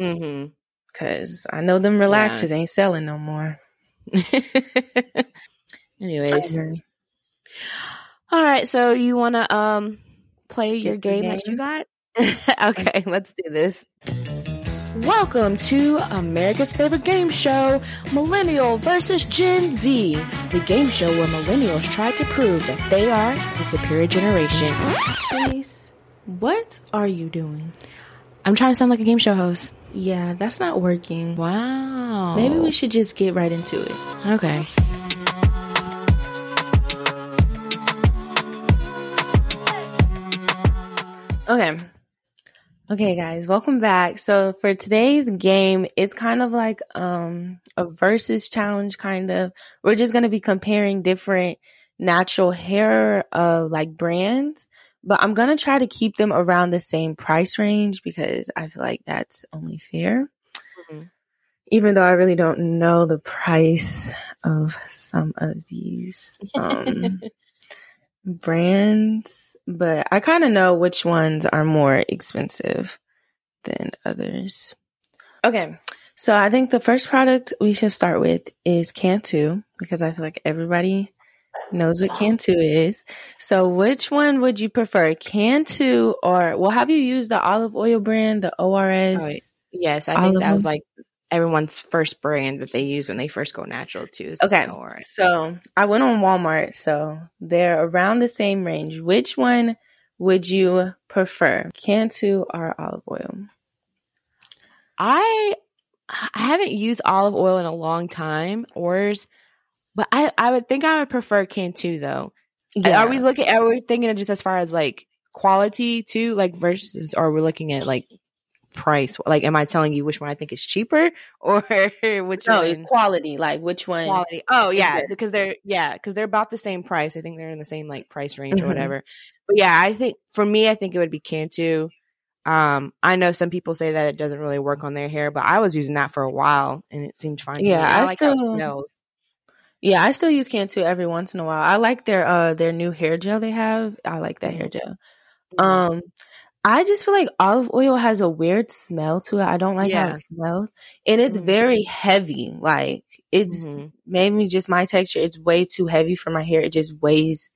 Mhm. cuz I know them relaxers ain't selling no more. Anyways, all right. So you want to um play your the game, that you got? okay, let's do this. Welcome to America's favorite game show, Millennial versus Gen Z, the game show where millennials try to prove that they are the superior generation. Chase, what are you doing? I'm trying to sound like a game show host. Yeah, that's not working. Wow. Maybe we should just get right into it. Okay. Okay. Okay, guys, welcome back. So for today's game, it's kind of like um a versus challenge kind of. We're just going to be comparing different natural hair uh like brands, but I'm going to try to keep them around the same price range because I feel like that's only fair. Mhm. Even though I really don't know the price of some of these um brands, but I kind of know which ones are more expensive than others. Okay, so I think the first product we should start with is Cantu because I feel like everybody knows what Cantu is. So, which one would you prefer, Cantu or well, have you used the olive oil brand, the ORS? Oh, Yes, I think that was like everyone's first brand that they use when they first go natural too. is Okay. Or- So I went on Walmart, so they're around the same range. Which one would you prefer, Cantu or olive oil? I I haven't used olive oil in a long time, ours, but I I would think I would prefer Cantu though. Yeah. Are we looking? Are we thinking of just as far as like quality too, like versus, or we're looking at like price? Like, am I telling you which one I think is cheaper or which no one? quality? Like which one? quality. Oh yeah, because they're yeah, because they're about the same price. I think they're in the same like price range Mhm. or whatever. But yeah, I think for me, I think it would be Cantu. Um, I know some people say that it doesn't really work on their hair, but I was using that for a while and it seemed fine. to me. Yeah, I, I like still- smells. Yeah, I still use Cantu every once in a while. I like their uh their new hair gel they have. I like that hair gel. Mm-hmm. Um, I just feel like olive oil has a weird smell to it. I don't like how it smells, and it's Mhm. very heavy. Like it's Mhm. maybe just my texture. It's way too heavy for my hair. It just weighs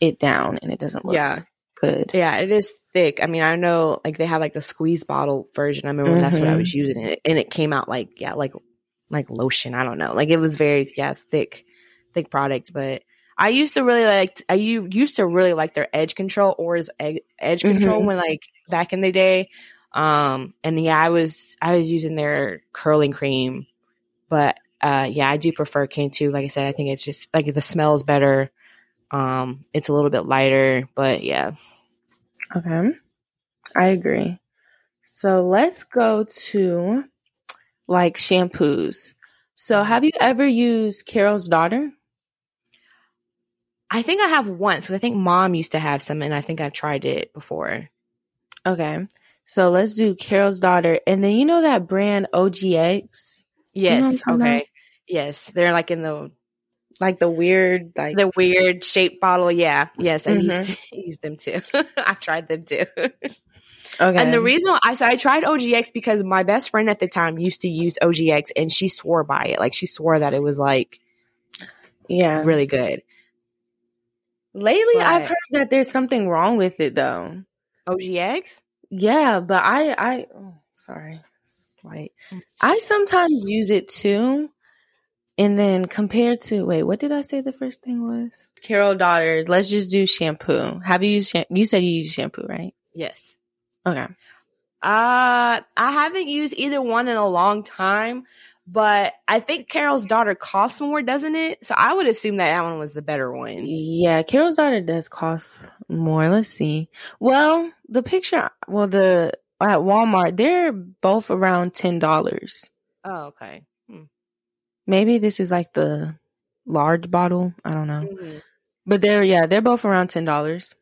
it down, and it doesn't look Yeah, good. yeah, it is thick. I mean, I know like they have like the squeeze bottle version. I remember when that's what I Mhm. was using it, and it came out like yeah, like like lotion. I don't know, like it was very yeah thick, thick product. But I used to really like I used to really like their edge control or his edge control Mhm. when like back in the day. Um, and yeah, I was I was using their curling cream, but uh, yeah, I do prefer Cantu. Like I said, I think it's just like the smells better. Um, it's a little bit lighter, but yeah. Okay, I agree. So let's go to like shampoos. So, have you ever used Carol's daughter? I think I have once because I think mom used to have some, and I think I've tried it before. Okay. So let's do Carol's daughter. And then you know that brand OGX? Yes. You know okay. About? Yes. They're like in the like the weird like the weird shaped bottle. Yeah. Yes. I mm-hmm. used to use them too. I tried them too. Okay. And the reason I so I tried OGX because my best friend at the time used to use OGX and she swore by it. Like she swore that it was like yeah, really good. Lately but, I've heard that there's something wrong with it though. OGX? Yeah, but I I oh, sorry. Mm. I sometimes use it too. And then compared to wait, what did I say the first thing was? Carol Daughter, Let's just do shampoo. Have you used? you said you use shampoo, right? Yes. Okay. Uh, I haven't used either one in a long time, but I think Carol's daughter costs more, doesn't it? So I would assume that that one was the better one. Yeah, Carol's daughter does cost more. Let's see. Well, the picture, well, the at Walmart, they're both around ten dollars. Oh, okay. Hmm. Maybe this is like the large bottle. I don't know, mm-hmm. but they're yeah, they're both around ten dollars.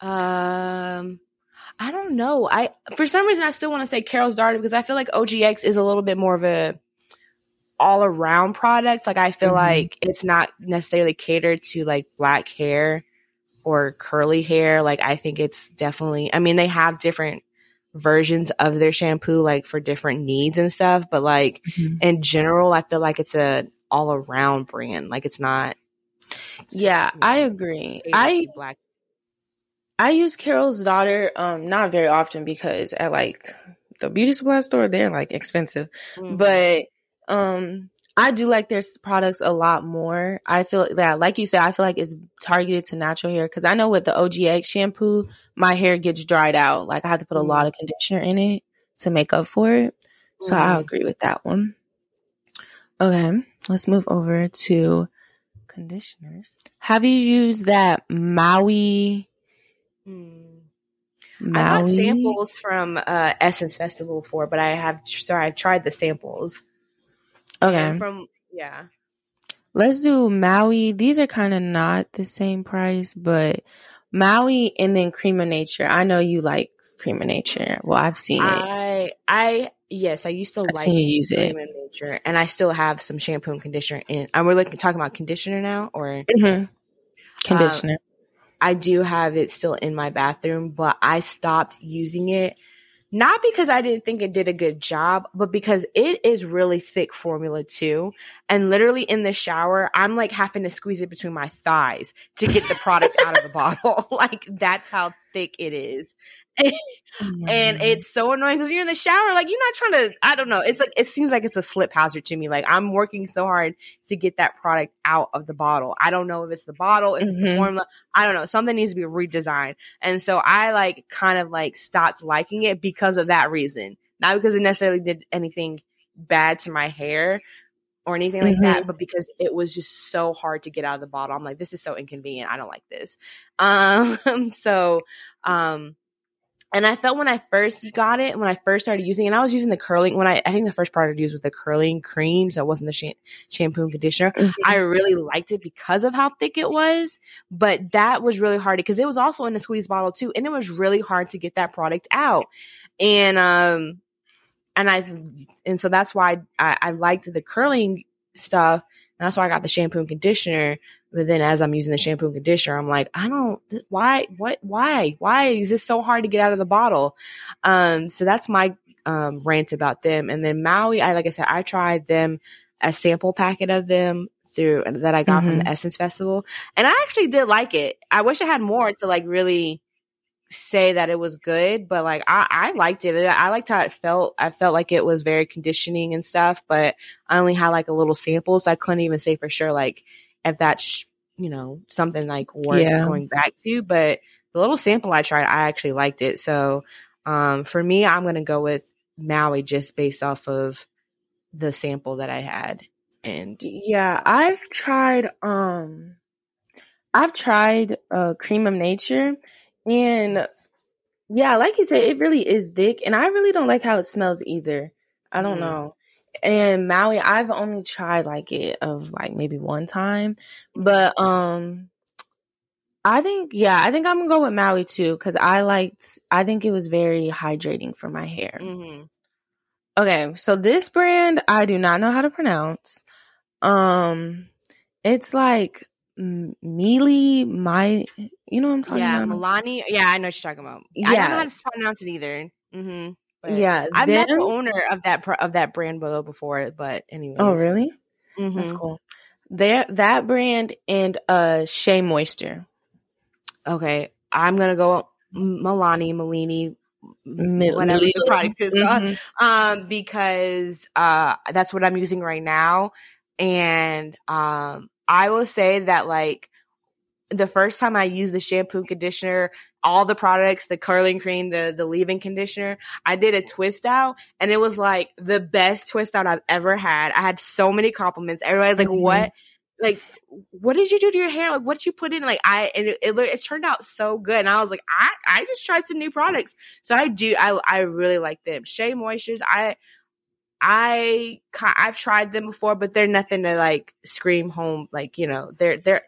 Um, I don't know. I for some reason I still want to say Carol's Daughter because I feel like OGX is a little bit more of a all around product. Like I feel mm-hmm. like it's not necessarily catered to like black hair or curly hair. Like I think it's definitely I mean they have different versions of their shampoo like for different needs and stuff, but like mm-hmm. in general I feel like it's a all around brand. Like it's not it's yeah, know, I agree. I black I use Carol's daughter um not very often because at like the beauty supply store they're like expensive. Mm-hmm. But um I do like their products a lot more. I feel that like you said I feel like it's targeted to natural hair cuz I know with the OGX shampoo my hair gets dried out. Like I have to put a mm-hmm. lot of conditioner in it to make up for it. So mm-hmm. I agree with that one. Okay, let's move over to conditioners. Have you used that Maui Mm. I got samples from uh, Essence Festival before, but I have sorry, I tried the samples. Okay. And from yeah. Let's do Maui. These are kind of not the same price, but Maui and then Cream of Nature. I know you like Cream of Nature. Well, I've seen it. I I yes, I used to I've like seen you use Cream it. of Nature, and I still have some shampoo and conditioner in. And we're looking talking about conditioner now, or mm-hmm. conditioner. I do have it still in my bathroom, but I stopped using it not because I didn't think it did a good job, but because it is really thick formula too. And literally in the shower, I'm like having to squeeze it between my thighs to get the product out of the bottle. like that's how thick it is. and it's so annoying because you're in the shower, like you're not trying to. I don't know. It's like it seems like it's a slip hazard to me. Like I'm working so hard to get that product out of the bottle. I don't know if it's the bottle, if mm-hmm. it's the mm-hmm. formula. I don't know. Something needs to be redesigned. And so I like kind of like stopped liking it because of that reason, not because it necessarily did anything bad to my hair or anything like mm-hmm. that, but because it was just so hard to get out of the bottle. I'm like, this is so inconvenient. I don't like this. Um, so, um, and I felt when I first got it, when I first started using it, and I was using the curling, when I, I think the first product I used was the curling cream. So it wasn't the sh- shampoo and conditioner. Mm-hmm. I really liked it because of how thick it was. But that was really hard because it was also in a squeeze bottle too. And it was really hard to get that product out. And, um, and I, and so that's why I, I liked the curling stuff. And that's why I got the shampoo and conditioner but then as I'm using the shampoo and conditioner, I'm like, I don't, why, what, why, why is this so hard to get out of the bottle? Um, so that's my, um, rant about them. And then Maui, I, like I said, I tried them, a sample packet of them through that I got mm-hmm. from the. Essence Festival. And I actually did like it. I wish I had more to like really say that it was good, but like I, I liked it. I liked how it felt. I felt like it was very conditioning and stuff, but I only had like a little sample, so I couldn't even say for sure like if that's you know something like worth yeah. going back to. But the little sample I tried, I actually liked it. So um, for me, I'm gonna go with Maui just based off of the sample that I had. And yeah, I've tried um I've tried uh cream of nature and yeah, like you said, it really is thick and I really don't like how it smells either. I don't mm. know. and Maui, I've only tried like it of like maybe one time, but um, I think yeah, I think I'm gonna go with Maui too because I liked. I think it was very hydrating for my hair. Mm-hmm. Okay, so this brand I do not know how to pronounce. Um, it's like Mealy, my, you know what I'm talking about? yeah, about? Milani. Yeah, I know what you're talking about. Yeah. I don't know how to pronounce it either. Mm-hmm. But yeah, I met the owner of that pro- of that brand before, but anyway. Oh, really? Mhm. That's cool. There, that brand and uh Shea Moisture. Okay, I'm gonna go Milani, Malini, whatever the product is called, Mhm. um, because uh, that's what I'm using right now, and um, I will say that like the first time I used the shampoo conditioner, all the products, the curling cream, the the leave-in conditioner, I did a twist out, and it was like the best twist out I've ever had. I had so many compliments. Everybody's like, Mhm. "What?" Like, what did you do to your hair? Like, what did you put in? Like, I and it, it, it turned out so good, and I was like, I I just tried some new products, so I do I I really like them. Shea Moistures, I I I've tried them before, but they're nothing to like scream home. Like you know, they're they're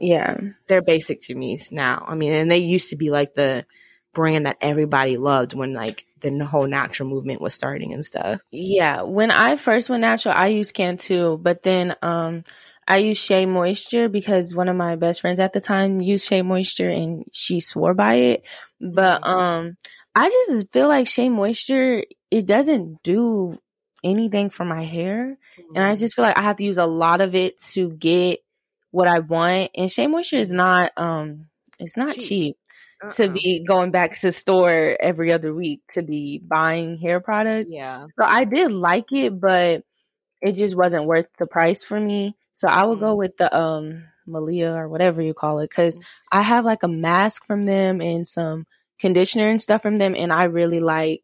Yeah. they're basic to me now. I mean, and they used to be like the brand that everybody loved when like the whole natural movement was starting and stuff. Yeah. When I first went natural, I used Cantu, but then um I used Shea Moisture because one of my best friends at the time used Shea Moisture and she swore by it. But Mhm. um I just feel like Shea Moisture it doesn't do anything for my hair. And I just feel like I have to use a lot of it to get what I want. And Shea Moisture is not um it's not Cheap. cheap Uh-uh. to be going back to the store every other week to be buying hair products. yeah. So I did like it, but it just wasn't worth the price for me. So I would go Mm. with the um Malia or whatever you call it cuz Mm. I have like a mask from them and some conditioner and stuff from them and I really like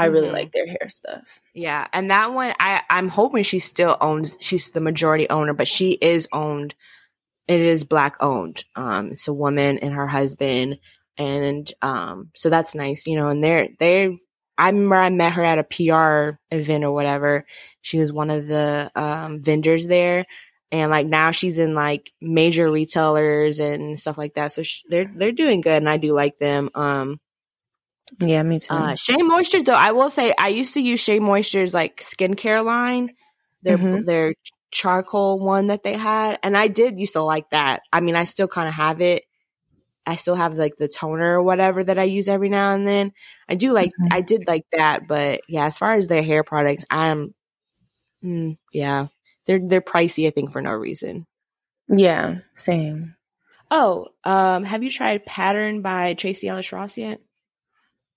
I really Mhm. like their hair stuff. Yeah, and that one I I'm hoping she still owns. She's the majority owner, but she is owned. It is black owned. Um, it's a woman and her husband, and um, so that's nice, you know. And they're they. I remember I met her at a PR event or whatever. She was one of the um vendors there, and like now she's in like major retailers and stuff like that. So sh- they're they're doing good, and I do like them. Um, Yeah, me too. uh, Shea Moisture, though, I will say I used to use Shea Moisture's like skincare line, their Mhm. their charcoal one that they had, and I did used to like that. I mean, I still kind of have it. I still have like the toner or whatever that I use every now and then. I do like, Mhm. I did like that, but yeah, as far as their hair products, I'm, mm, yeah, they're they're pricey. I think for no reason. yeah, same. Oh, um, have you tried Pattern by Tracee Ellis Ross yet?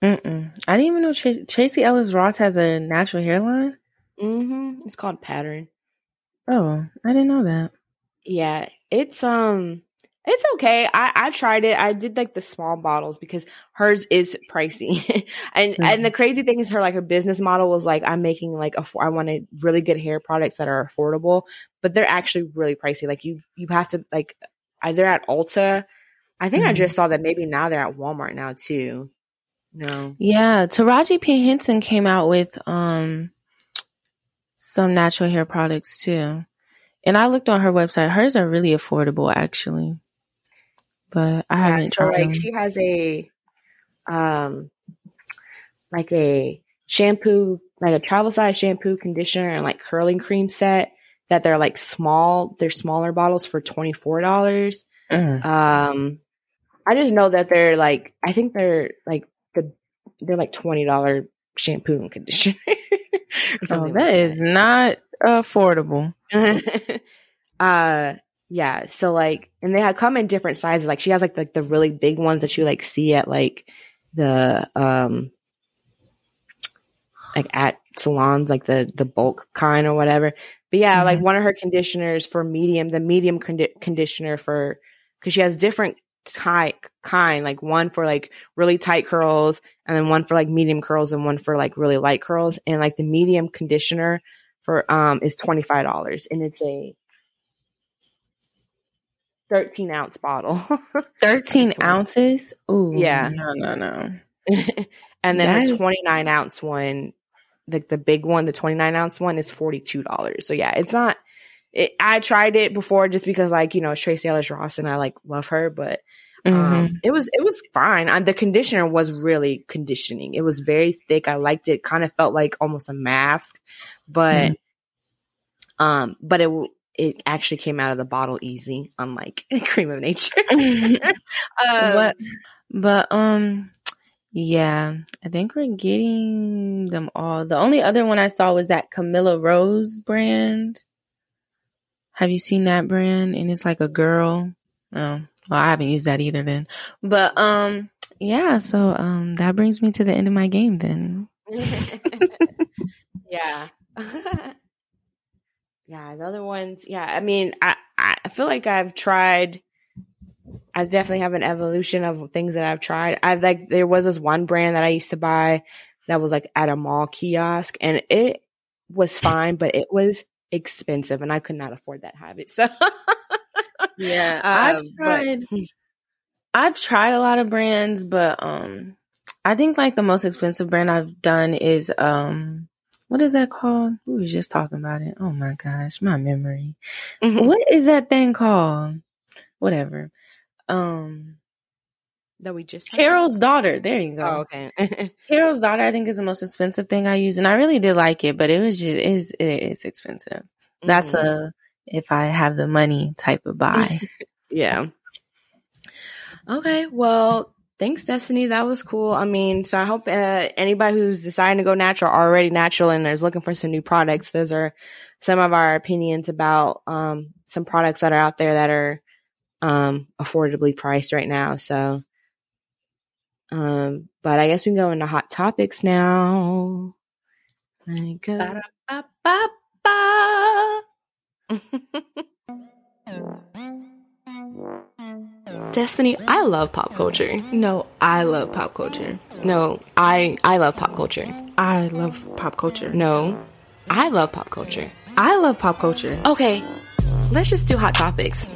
Mm-mm. I didn't even know Tracee, Tracee Ellis Ross has a natural hairline. Mm-hmm. It's called Pattern. Oh, I didn't know that. Yeah, it's um it's okay. I I tried it. I did like the small bottles because hers is pricey. and and the crazy thing is her like her business model was like I'm making like a I wanted really good hair products that are affordable, but they're actually really pricey. Like you you have to like either at Ulta. I think I Mhm. just saw that maybe now they're at Walmart now too. No. Yeah, Taraji P Henson came out with um some natural hair products too. And I looked on her website. Hers are really affordable actually. But I haven't so tried like them. she has a um like a shampoo like a travel size shampoo conditioner and like curling cream set that they're like small they're smaller bottles for $24 Mm. um i just know that they're like i think they're like they're like $20 shampoo and conditioner Oh, that like is not affordable. uh yeah so like and they have come in different sizes like she has like like the really big ones that you like see at like the um like at salons like the the bulk kind or whatever but yeah like Mhm. one of her conditioners for medium the medium condi- conditioner for because she has different type kind like one for like really tight curls and then one for like medium curls and one for like really light curls and like the medium conditioner for um is twenty five dollars and it's a thirteen ounce bottle. 13 ounces? Ooh. Yeah. No, no, no. and then twenty nine ounce one the the big one, the 29 ounce one, is forty two dollars. So yeah, it's not. It, I tried it before just because like you know Tracee Ellis Ross and I like love her, but um, Mhm. it was it was fine. And the conditioner was really conditioning. It was very thick. I liked it. Kind of felt like almost a mask, but um, but it it actually came out of the bottle easy, unlike Cream of Nature. um, But but um yeah, I think we're getting them all. The only other one I saw was that Camille Rose brand. Have you seen that brand? And it's like a girl. Oh, well, I haven't used that either then. But um yeah, so um that brings me to the end of my game then. yeah. yeah, the other ones, yeah. I mean, I, I I feel like I've tried I definitely have an evolution of things that I've tried. I've like there was this one brand that I used to buy that was like at a mall kiosk and it was fine, but it was expensive and I could not afford that habit. So Yeah, I've Um, but- tried I've tried a lot of brands, but um I think like the most expensive brand I've done is um what is that called? We were just talking about it. Oh my gosh, my memory. Mhm. What is that thing called? Whatever. Um that we just Carol's daughter. There you go. Oh, okay. Carol's daughter I think is the most expensive thing I use and I really did like it, but it was just is it's expensive. That's Mhm. a if I have the money type of buy. Yeah. Okay. Well, thanks, Destiny. That was cool. I mean, so I hope uh, anybody who's deciding to go natural already natural and is looking for some new products. Those are some of our opinions about um, some products that are out there that are um, affordably priced right now. So, um, but I guess we can go into hot topics now. Me go. Destiny, I love pop culture. No, I love pop culture. No, I I love pop culture. I love pop culture. No, I love pop culture. I love pop culture. Okay, let's just do hot topics.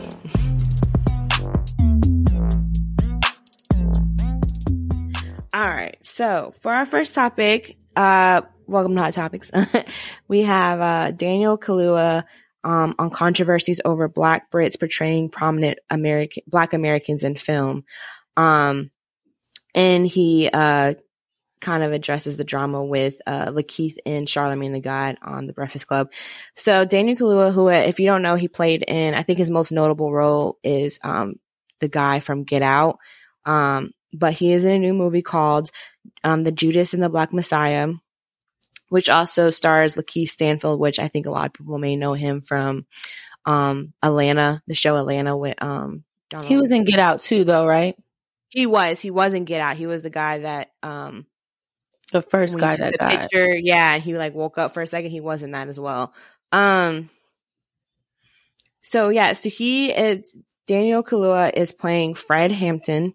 All right. So for our first topic, uh, welcome to Hot Topics. we have uh, Daniel Kaluuya um, on controversies over Black Brits portraying prominent American Black Americans in film, um, and he uh, kind of addresses the drama with uh, Lakeith and Charlemagne the God on The Breakfast Club. So Daniel Kaluuya, who, uh, if you don't know, he played in, I think his most notable role is um, the guy from Get Out. Um, but he is in a new movie called um, The Judas and the Black Messiah, which also stars Lakeith Stanfield, which I think a lot of people may know him from um, Atlanta, the show Atlanta with um, Donald. He was in Get Out too though, right? He was. He was in Get Out. He was the guy that um The first guy that the died. picture, yeah, and he like woke up for a second. He was in that as well. Um. So yeah, so he is Daniel Kaluuya is playing Fred Hampton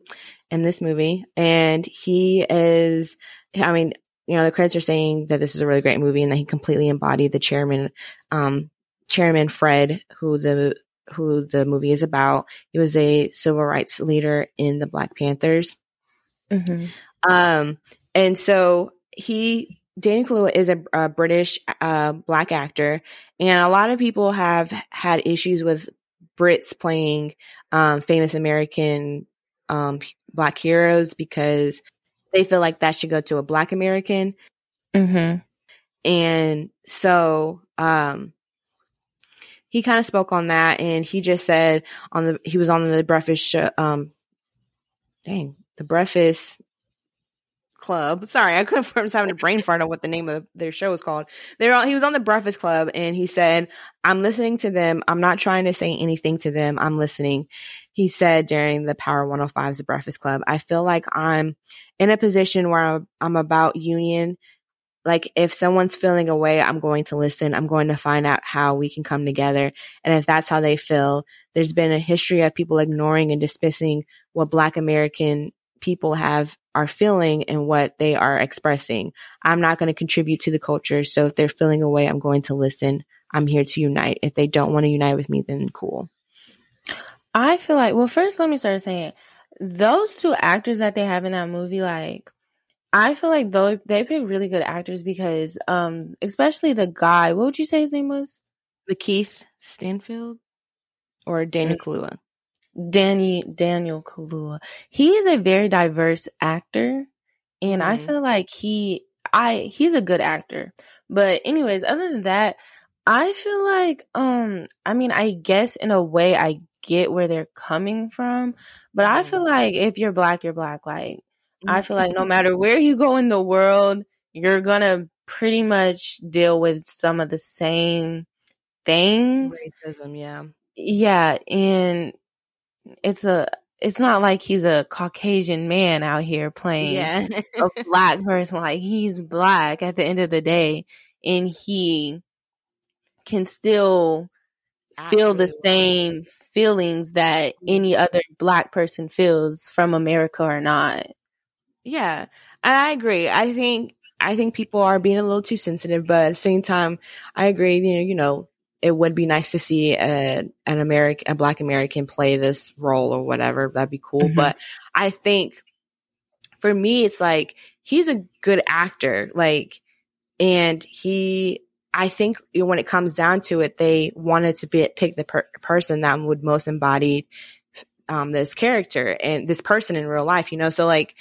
in this movie, and he is. I mean, you know, the credits are saying that this is a really great movie and that he completely embodied the chairman, um, Chairman Fred, who the who the movie is about. He was a civil rights leader in the Black Panthers. Mhm. Um, and so he, Danny Kaluuya is a, a British uh, black actor, and a lot of people have had issues with Brits playing um, famous American um, p- black heroes because they feel like that should go to a black American. Mhm. And so, um, he kind of spoke on that and he just said on the, he was on the breakfast show, um, dang, the breakfast club. Sorry, I couldn't, I was having a brain fart on what the name of their show is called. They're on, he was on the breakfast club and he said, I'm listening to them. I'm not trying to say anything to them. I'm listening. He said during the Power 105's The Breakfast Club, I feel like I'm in a position where I'm, I'm about union like if someone's feeling away i'm going to listen i'm going to find out how we can come together and if that's how they feel there's been a history of people ignoring and dismissing what black american people have are feeling and what they are expressing i'm not going to contribute to the culture so if they're feeling away i'm going to listen i'm here to unite if they don't want to unite with me then cool I feel like well first let me start saying those two actors that they have in that movie like I feel like though they pick really good actors because, um, especially the guy. What would you say his name was? Lakeith Stanfield or Daniel Mm. Danny Daniel Kaluuya. He is a very diverse actor, and I Mhm. feel like he I he's a good actor. But anyways, other than that, I feel like um I mean I guess in a way I get where they're coming from, but I feel like if you're black, you're black. Like I feel like no matter where you go in the world, you're gonna pretty much deal with some of the same things. racism. Yeah, Yeah, and it's a it's not like he's a Caucasian man out here playing yeah, a black person. Like he's black at the end of the day, and he can still feel the same feelings that any mm-hmm. other black person feels from America or not. yeah. And I agree. I think I think people are being a little too sensitive, but at the same time, I agree. You know, you know, it would be nice to see a, an American, a Black American play this role or whatever. That'd be cool. Mhm. But I think for me, it's like he's a good actor. Like, and he, I think when it comes down to it, they wanted to be, pick the per- person that would most embody um, this character and this person in real life, you know? So like,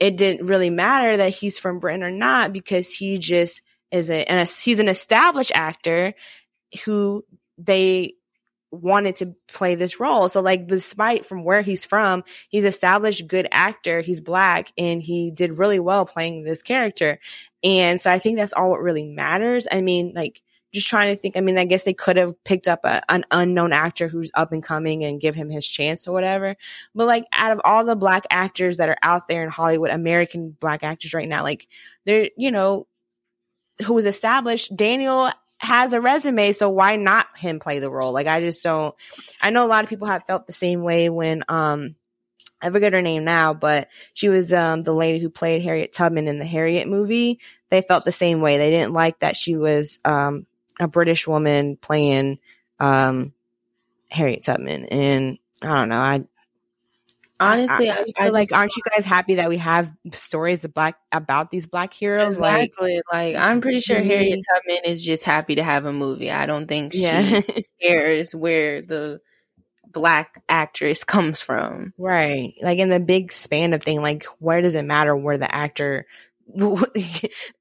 it didn't really matter that he's from Britain or not because he just is a, and he's an established actor who they wanted to play this role. So like despite from where he's from, he's established good actor, he's black and he did really well playing this character. And so I think that's all what really matters. I mean, like just trying to think, I mean, I guess they could have picked up a, an unknown actor who's up and coming and give him his chance or whatever. But like out of all the black actors that are out there in Hollywood, American black actors right now, like they're, you know, who is established, Daniel has a resume, so why not him play the role? Like I just don't I know a lot of people have felt the same way when um I forget her name now, but she was um the lady who played Harriet Tubman in the Harriet movie. They felt the same way. They didn't like that she was um a British woman playing um Harriet Tubman. And I don't know, I Honestly, I, I, just I feel like, just- aren't you guys happy that we have stories black about these black heroes? Like, Exactly. Like, I'm pretty sure. Harriet Tubman is just happy to have a movie. I don't think yeah, she cares where the black actress comes from. right. Like in the big span of thing, like where does it matter where the actor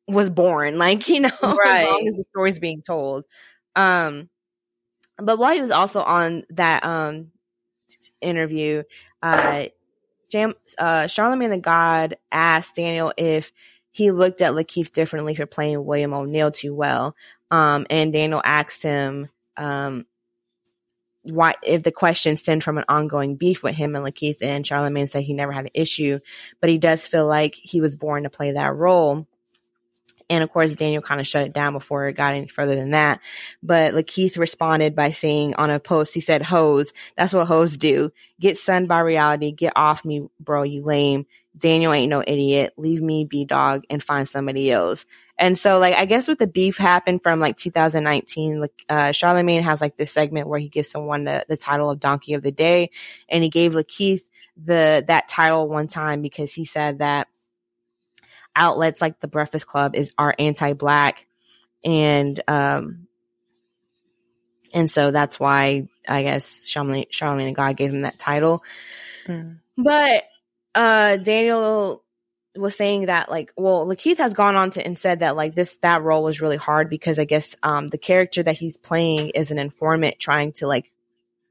was born? Like you know, as Right. long as the story's being told. Um, but while he was also on that um interview, uh, Jam, uh, Charlemagne the God asked Daniel if he looked at Lakeith differently for playing William O'Neal too well. Um, and Daniel asked him, um, why, if the question stemmed from an ongoing beef with him and Lakeith, and Charlemagne said he never had an issue, but he does feel like he was born to play that role. And of course, Daniel kind of shut it down before it got any further than that. But Lakeith responded by saying on a post, he said, Hoes, that's what hoes do. Get sunned by reality. Get off me, bro, you lame. Daniel ain't no idiot. Leave me be dog and find somebody else. And so, like, I guess with the beef happened from like 2019, like, uh, Charlemagne has like this segment where he gives someone the, the title of Donkey of the Day. And he gave Lakeith the, that title one time because he said that outlets like the Breakfast Club is are anti-black, and um, and so that's why I guess Charlemagne, Charlemagne and God gave him that title. Mm. But uh, Daniel was saying that like, well, Lakeith has gone on to and said that like this that role was really hard because I guess um the character that he's playing is an informant trying to like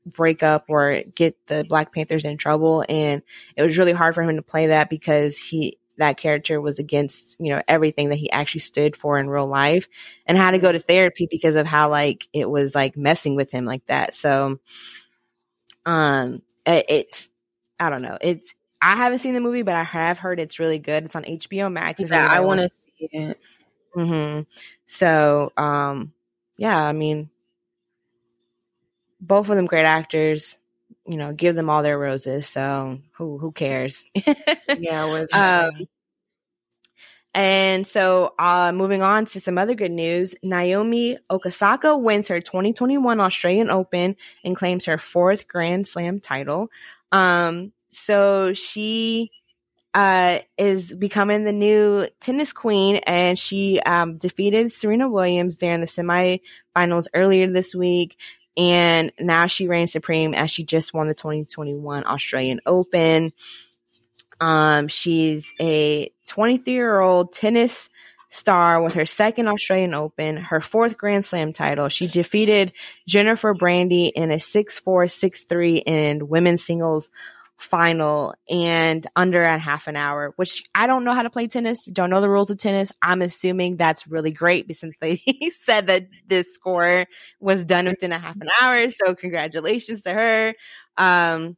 break up or get the Black Panthers in trouble, and it was really hard for him to play that because he that character was against you know everything that he actually stood for in real life and had to go to therapy because of how like it was like messing with him like that. So um it, it's i don't know. It's i haven't seen the movie but i have heard it's really good. It's on hbo max if Yeah, I want to see it. mm-hmm. so um yeah i mean both of them great actors you know give them all their roses so who who cares Yeah, um, and so, uh, moving on to some other good news, Naomi Osaka wins her 2021 Australian Open and claims her fourth Grand Slam title. Um, so she uh, is becoming the new tennis queen, and she um, defeated Serena Williams there in the semifinals earlier this week. And now she reigns supreme as she just won the 2021 Australian Open. Um, she's a 23 year old tennis star with her second Australian Open, her fourth Grand Slam title. She defeated Jennifer Brady in a 6 4 6 3 in women's singles final and under at half an hour, which I don't know how to play tennis, don't know the rules of tennis. I'm assuming that's really great since they said that this score was done within a half an hour. So congratulations to her. Um,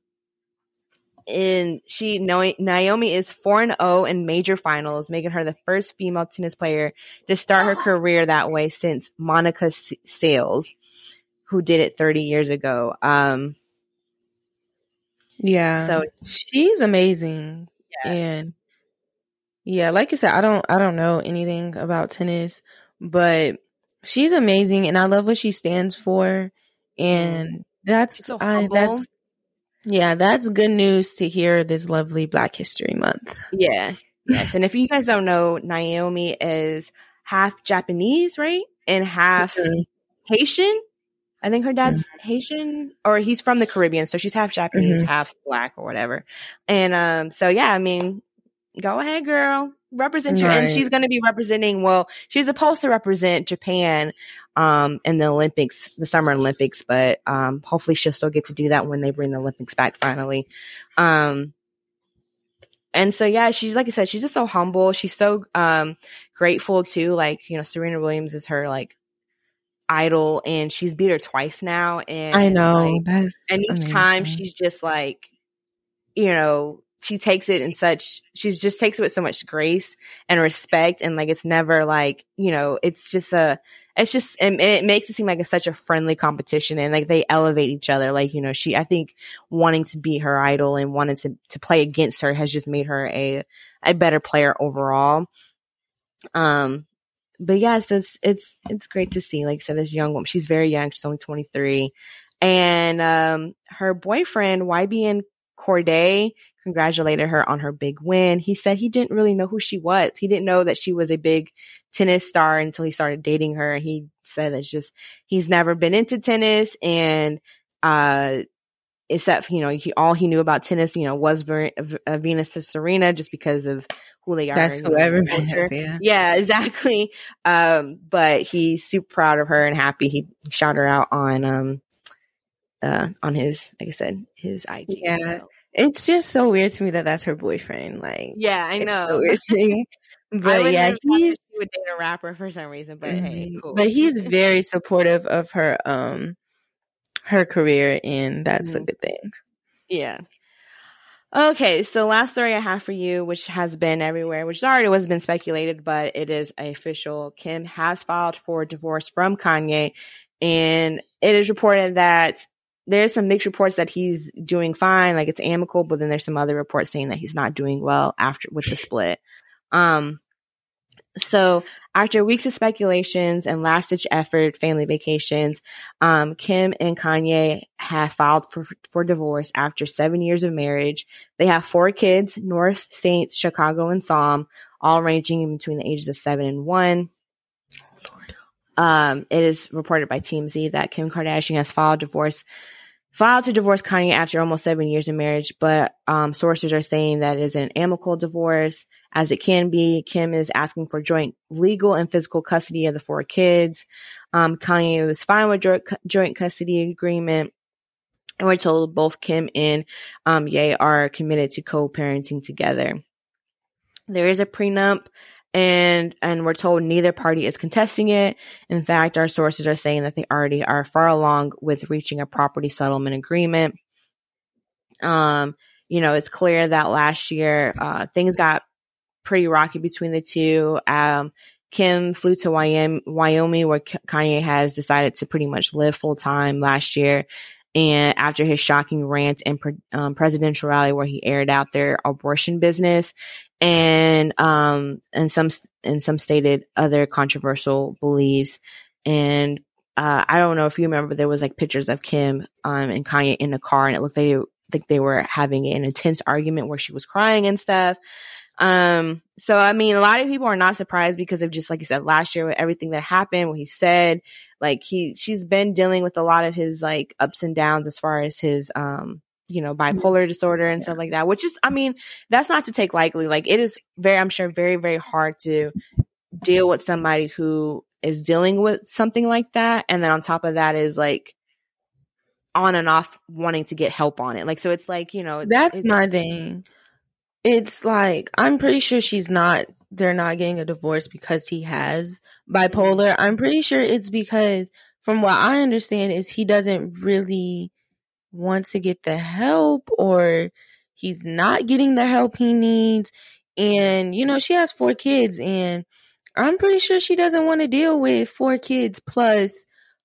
and she Naomi is 4 and 0 in major finals, making her the first female tennis player to start her career that way since Monica Seles, who did it 30 years ago. Um, yeah. So she's amazing. Yeah. And yeah, like you said, I don't I don't know anything about tennis, but she's amazing and I love what she stands for. And that's so I, that's yeah, that's good news to hear this lovely Black History Month. Yeah. Yes. and if you guys don't know, Naomi is half Japanese, right? And half mm-hmm. Haitian. I think her dad's mm-hmm. Haitian or he's from the Caribbean, so she's half Japanese, mm-hmm. half black or whatever. And um so yeah, I mean, go ahead, girl. Represent you. Right. And she's gonna be representing well, she's supposed to represent Japan um in the Olympics, the summer Olympics, but um hopefully she'll still get to do that when they bring the Olympics back finally. Um and so yeah, she's like I said, she's just so humble. She's so um grateful too. Like, you know, Serena Williams is her like idol and she's beat her twice now and I know like, and each amazing. time she's just like you know she takes it in such she's just takes it with so much grace and respect and like it's never like you know it's just a it's just it, it makes it seem like it's such a friendly competition and like they elevate each other like you know she i think wanting to be her idol and wanting to to play against her has just made her a a better player overall um but yeah, so it's it's it's great to see. Like I said, this young woman, she's very young. She's only 23, and um, her boyfriend YBN Cordae congratulated her on her big win. He said he didn't really know who she was. He didn't know that she was a big tennis star until he started dating her. He said it's just he's never been into tennis and uh except you know he all he knew about tennis you know was Ver- uh, Venus to Serena just because of who they are. That's who everyone has, yeah. Yeah, exactly. Um, but he's super proud of her and happy. He shot her out on um uh on his like I said his IG. Yeah, so. it's just so weird to me that that's her boyfriend. Like, yeah, I know. but yeah, he's would date a rapper for some reason. But mm-hmm. hey, cool. But he's very supportive of her um her career, and that's mm-hmm. a good thing. Yeah. Okay, so last story I have for you, which has been everywhere, which already was been speculated, but it is official. Kim has filed for divorce from Kanye, and it is reported that there's some mixed reports that he's doing fine, like it's amicable, but then there's some other reports saying that he's not doing well after with the split. Um, so after weeks of speculations and last ditch effort, family vacations, um, Kim and Kanye have filed for, for divorce after seven years of marriage. They have four kids, North, Saints, Chicago, and Psalm, all ranging in between the ages of seven and one. Um, it is reported by TMZ that Kim Kardashian has filed divorce filed to divorce Kanye after almost seven years of marriage, but um, sources are saying that it is an amicable divorce, as it can be. Kim is asking for joint legal and physical custody of the four kids. Um, Kanye was fine with joint, joint custody agreement. And we're told both Kim and um, Ye are committed to co-parenting together. There is a prenup and and we're told neither party is contesting it. In fact, our sources are saying that they already are far along with reaching a property settlement agreement. Um, you know, it's clear that last year uh, things got pretty rocky between the two. Um, Kim flew to Wyoming, where Kanye has decided to pretty much live full time last year. And after his shocking rant and um, presidential rally where he aired out their abortion business, and um and some and some stated other controversial beliefs and uh, I don't know if you remember, there was like pictures of Kim um, and Kanye in the car, and it looked like like they were having an intense argument where she was crying and stuff. Um, so I mean, a lot of people are not surprised because of just like you said last year with everything that happened, what he said. Like he, she's been dealing with a lot of his like ups and downs as far as his, um, you know, bipolar mm-hmm. disorder and stuff like that. Which is, I mean, that's not to take lightly. Like it is very, I'm sure, very, very hard to deal with somebody who is dealing with something like that, and then on top of that is like on and off wanting to get help on it. Like so, it's like you know, it's, That's it's, my thing. It's like I'm pretty sure she's not they're not getting a divorce because he has mm-hmm. bipolar. I'm pretty sure it's because from what I understand is he doesn't really want to get the help or he's not getting the help he needs. And you know, she has four kids and I'm pretty sure she doesn't want to deal with four kids plus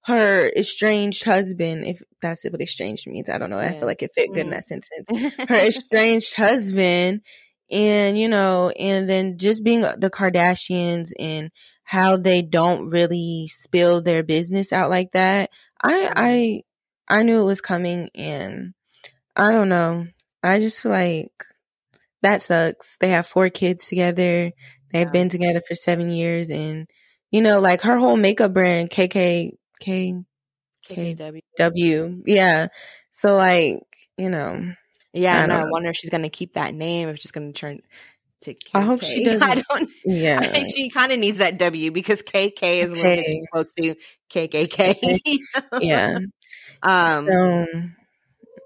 her estranged husband, if that's what estranged means. I don't know. I Yeah. feel like it fit good in Mhm. that sentence. Her estranged husband, and you know, and then just being the Kardashians and how they don't really spill their business out like that. I I I knew it was coming, and I don't know. I just feel like that sucks. They have four kids together. They've Yeah. been together for seven years, and you know, like her whole makeup brand, KK K KKW. W, yeah. So like, you know, Yeah, I I know. I wonder if she's gonna keep that name. If she's gonna turn to. KK. I hope she I doesn't. don't. yeah, I think she kind of needs that W because KK is a little bit too close to KKK. yeah. Um. so,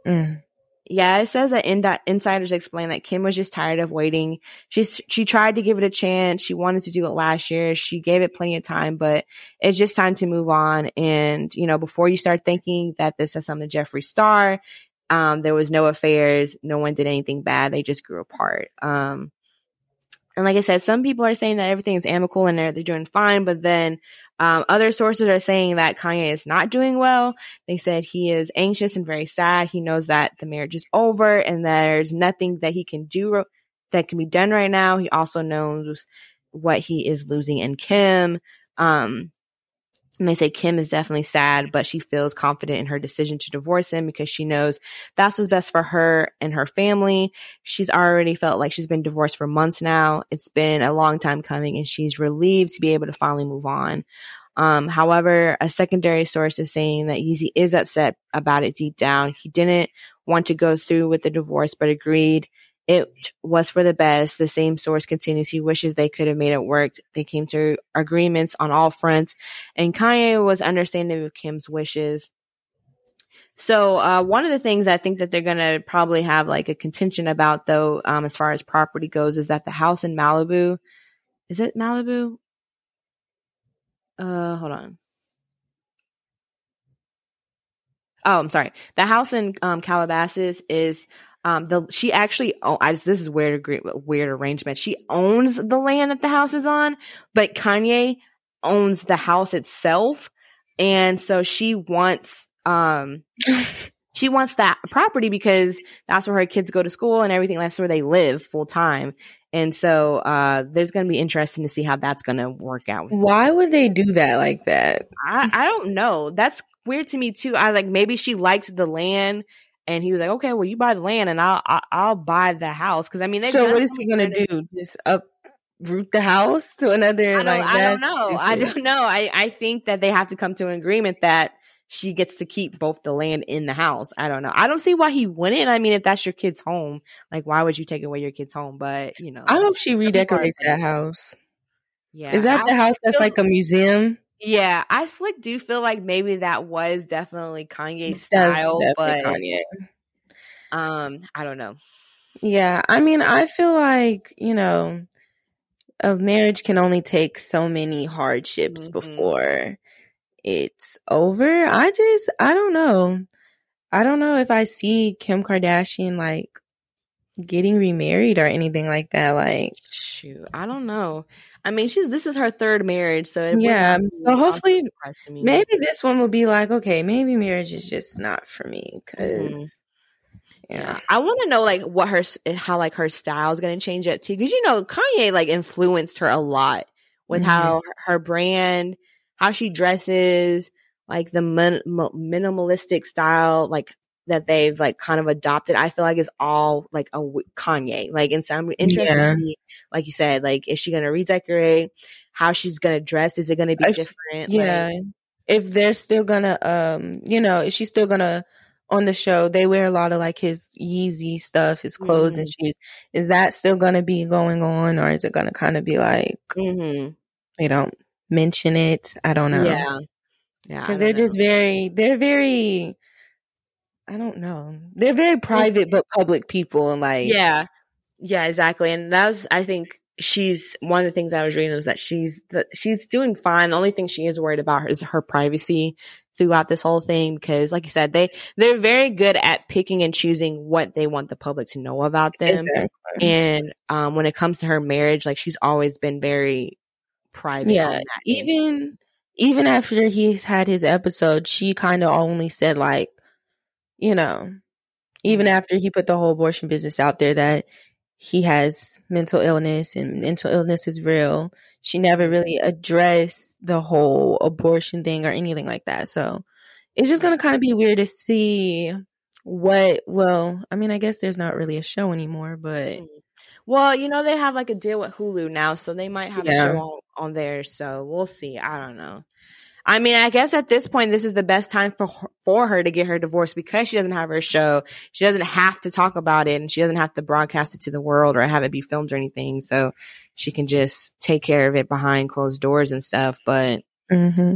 mm, Yeah, it says that in- insiders explain that Kim was just tired of waiting. She she tried to give it a chance. She wanted to do it last year. She gave it plenty of time, but it's just time to move on. And you know, before you start thinking that this has something to Jeffree Star, um, there was no affairs. No one did anything bad. They just grew apart. Um, and like I said, some people are saying that everything is amicable and they're they're doing fine, but then um, other sources are saying that Kanye is not doing well. They said he is anxious and very sad. He knows that the marriage is over and there's nothing that he can do that can be done right now. He also knows what he is losing in Kim. Um, and they say Kim is definitely sad, but she feels confident in her decision to divorce him because she knows that's what's best for her and her family. She's already felt like she's been divorced for months now. It's been a long time coming and she's relieved to be able to finally move on. Um, however, a secondary source is saying that Yeezy is upset about it deep down. He didn't want to go through with the divorce, but agreed it was for the best. The same source continues. He wishes they could have made it work. They came to agreements on all fronts, and Kanye was understanding of Kim's wishes. So, uh, one of the things I think that they're going to probably have like a contention about, though, um, as far as property goes, is that the house in Malibu, is it Malibu? Uh, hold on. Oh, I'm sorry. The house in um, Calabasas is um the she actually oh I, this is weird weird arrangement. She owns the land that the house is on, but Kanye owns the house itself, and so she wants um she wants that property because that's where her kids go to school and everything. That's where they live full time, and so uh there's going to be interesting to see how that's going to work out. why would they do that like that? I, I don't know. That's weird to me too. I like maybe she likes the land, and he was like, "Okay, well, you buy the land, and I'll I'll, I'll buy the house." Because I mean, So what is he gonna do? Just uproot the house to another I don't, like I don't know. I don't know. I I think that they have to come to an agreement that she gets to keep both the land in the house. I don't know. I don't see why he wouldn't. I mean, if that's your kid's home, like why would you take away your kid's home? But you know, I hope she redecorates that house. yeah, Is that I- the house that's like a museum? Yeah, I slick do feel like maybe that was definitely Kanye's style, but Kanye. um, I don't know. Yeah, I mean, I feel like you know, a marriage can only take so many hardships Mhm. before it's over. I just, I don't know. I don't know if I see Kim Kardashian like getting remarried or anything like that. Like, Shoot, I don't know. I mean, she's this is her third marriage, so it Yeah, so hopefully- to me. maybe this one will be like, okay, maybe marriage is just not for me because, Mhm. yeah. I want to know like what her how like her style is going to change up too, because you know Kanye like influenced her a lot with Mhm. how her- her brand, how she dresses, like the min- minimalistic style, like that they've like kind of adopted, I feel like is all like a Kanye. Like, and so I'm interested yeah. to see, like you said, like is she gonna redecorate? How she's gonna dress? Is it gonna be different? Yeah. Like, if they're still gonna, um, you know, if she's still gonna on the show, they wear a lot of like his Yeezy stuff, his clothes mm-hmm. and shoes. Is that still gonna be going on, or is it gonna kind of be like, mm-hmm. you don't mention it? I don't know. Yeah, yeah, because they're know. just very, they're very I don't know. They're very private but public people and like Yeah. Yeah, exactly. And that was I think she's one of the things I was reading was that she's that she's doing fine. The only thing she is worried about is her privacy throughout this whole thing because like you said, they they're very good at picking and choosing what they want the public to know about them. Exactly. And um when it comes to her marriage, like she's always been very private. Yeah. Even even after he's had his episode, she kind of only said like you know, even mm-hmm. after he put the whole abortion business out there that he has mental illness and mental illness is real, she never really addressed the whole abortion thing or anything like that. So it's just going to kind of be weird to see what, well, I mean, I guess there's not really a show anymore, but. Mm-hmm. Well, you know, they have like a deal with Hulu now, so they might have yeah. a show on, on there. So we'll see. I don't know. I mean, I guess at this point, this is the best time for for her to get her divorce because she doesn't have her show. She doesn't have to talk about it, and she doesn't have to broadcast it to the world or have it be filmed or anything. So she can just take care of it behind closed doors and stuff. But mm-hmm.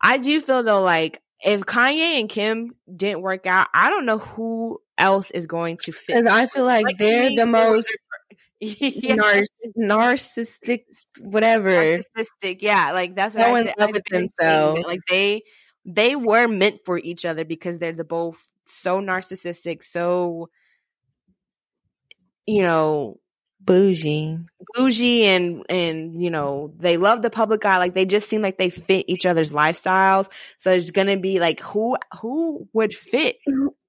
I do feel though, like if Kanye and Kim didn't work out, I don't know who else is going to fit. Because I feel like, like they're the most yeah. narcissistic, whatever. Narcissistic, yeah. Like that's what in love with themselves. Like they they were meant for each other because they're the both so narcissistic, so you know bougie bougie and and you know they love the public eye like they just seem like they fit each other's lifestyles so it's gonna be like who who would fit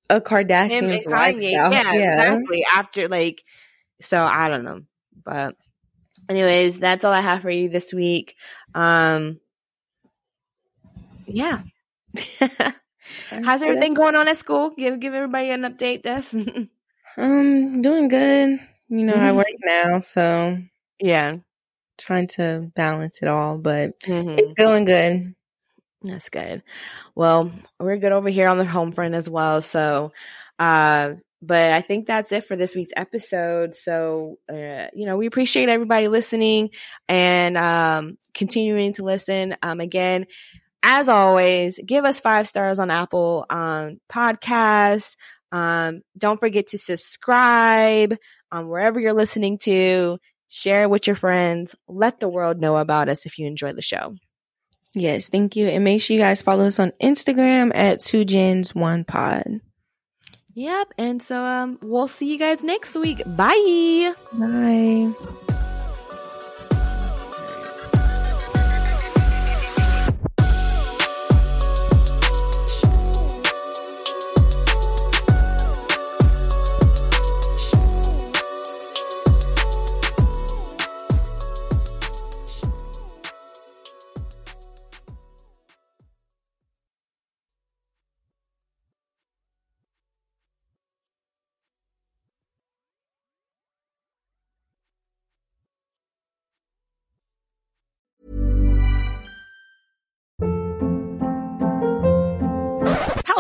a kardashian's lifestyle yeah, yeah exactly after like so I don't know. But anyways, that's all I have for you this week. Um yeah. How's everything going on at school? Give give everybody an update, Des. um, doing good. You know, mm-hmm. I work now, so yeah. Trying to balance it all, but mm-hmm. it's going good. That's good. Well, we're good over here on the home front as well. So uh but I think that's it for this week's episode. So, uh, you know, we appreciate everybody listening and um, continuing to listen. Um, again, as always, give us five stars on Apple um, Podcasts. Um, don't forget to subscribe um, wherever you're listening to. Share it with your friends. Let the world know about us if you enjoy the show. Yes, thank you. And make sure you guys follow us on Instagram at two gens one pod. Yep. And so um, we'll see you guys next week. Bye. Bye.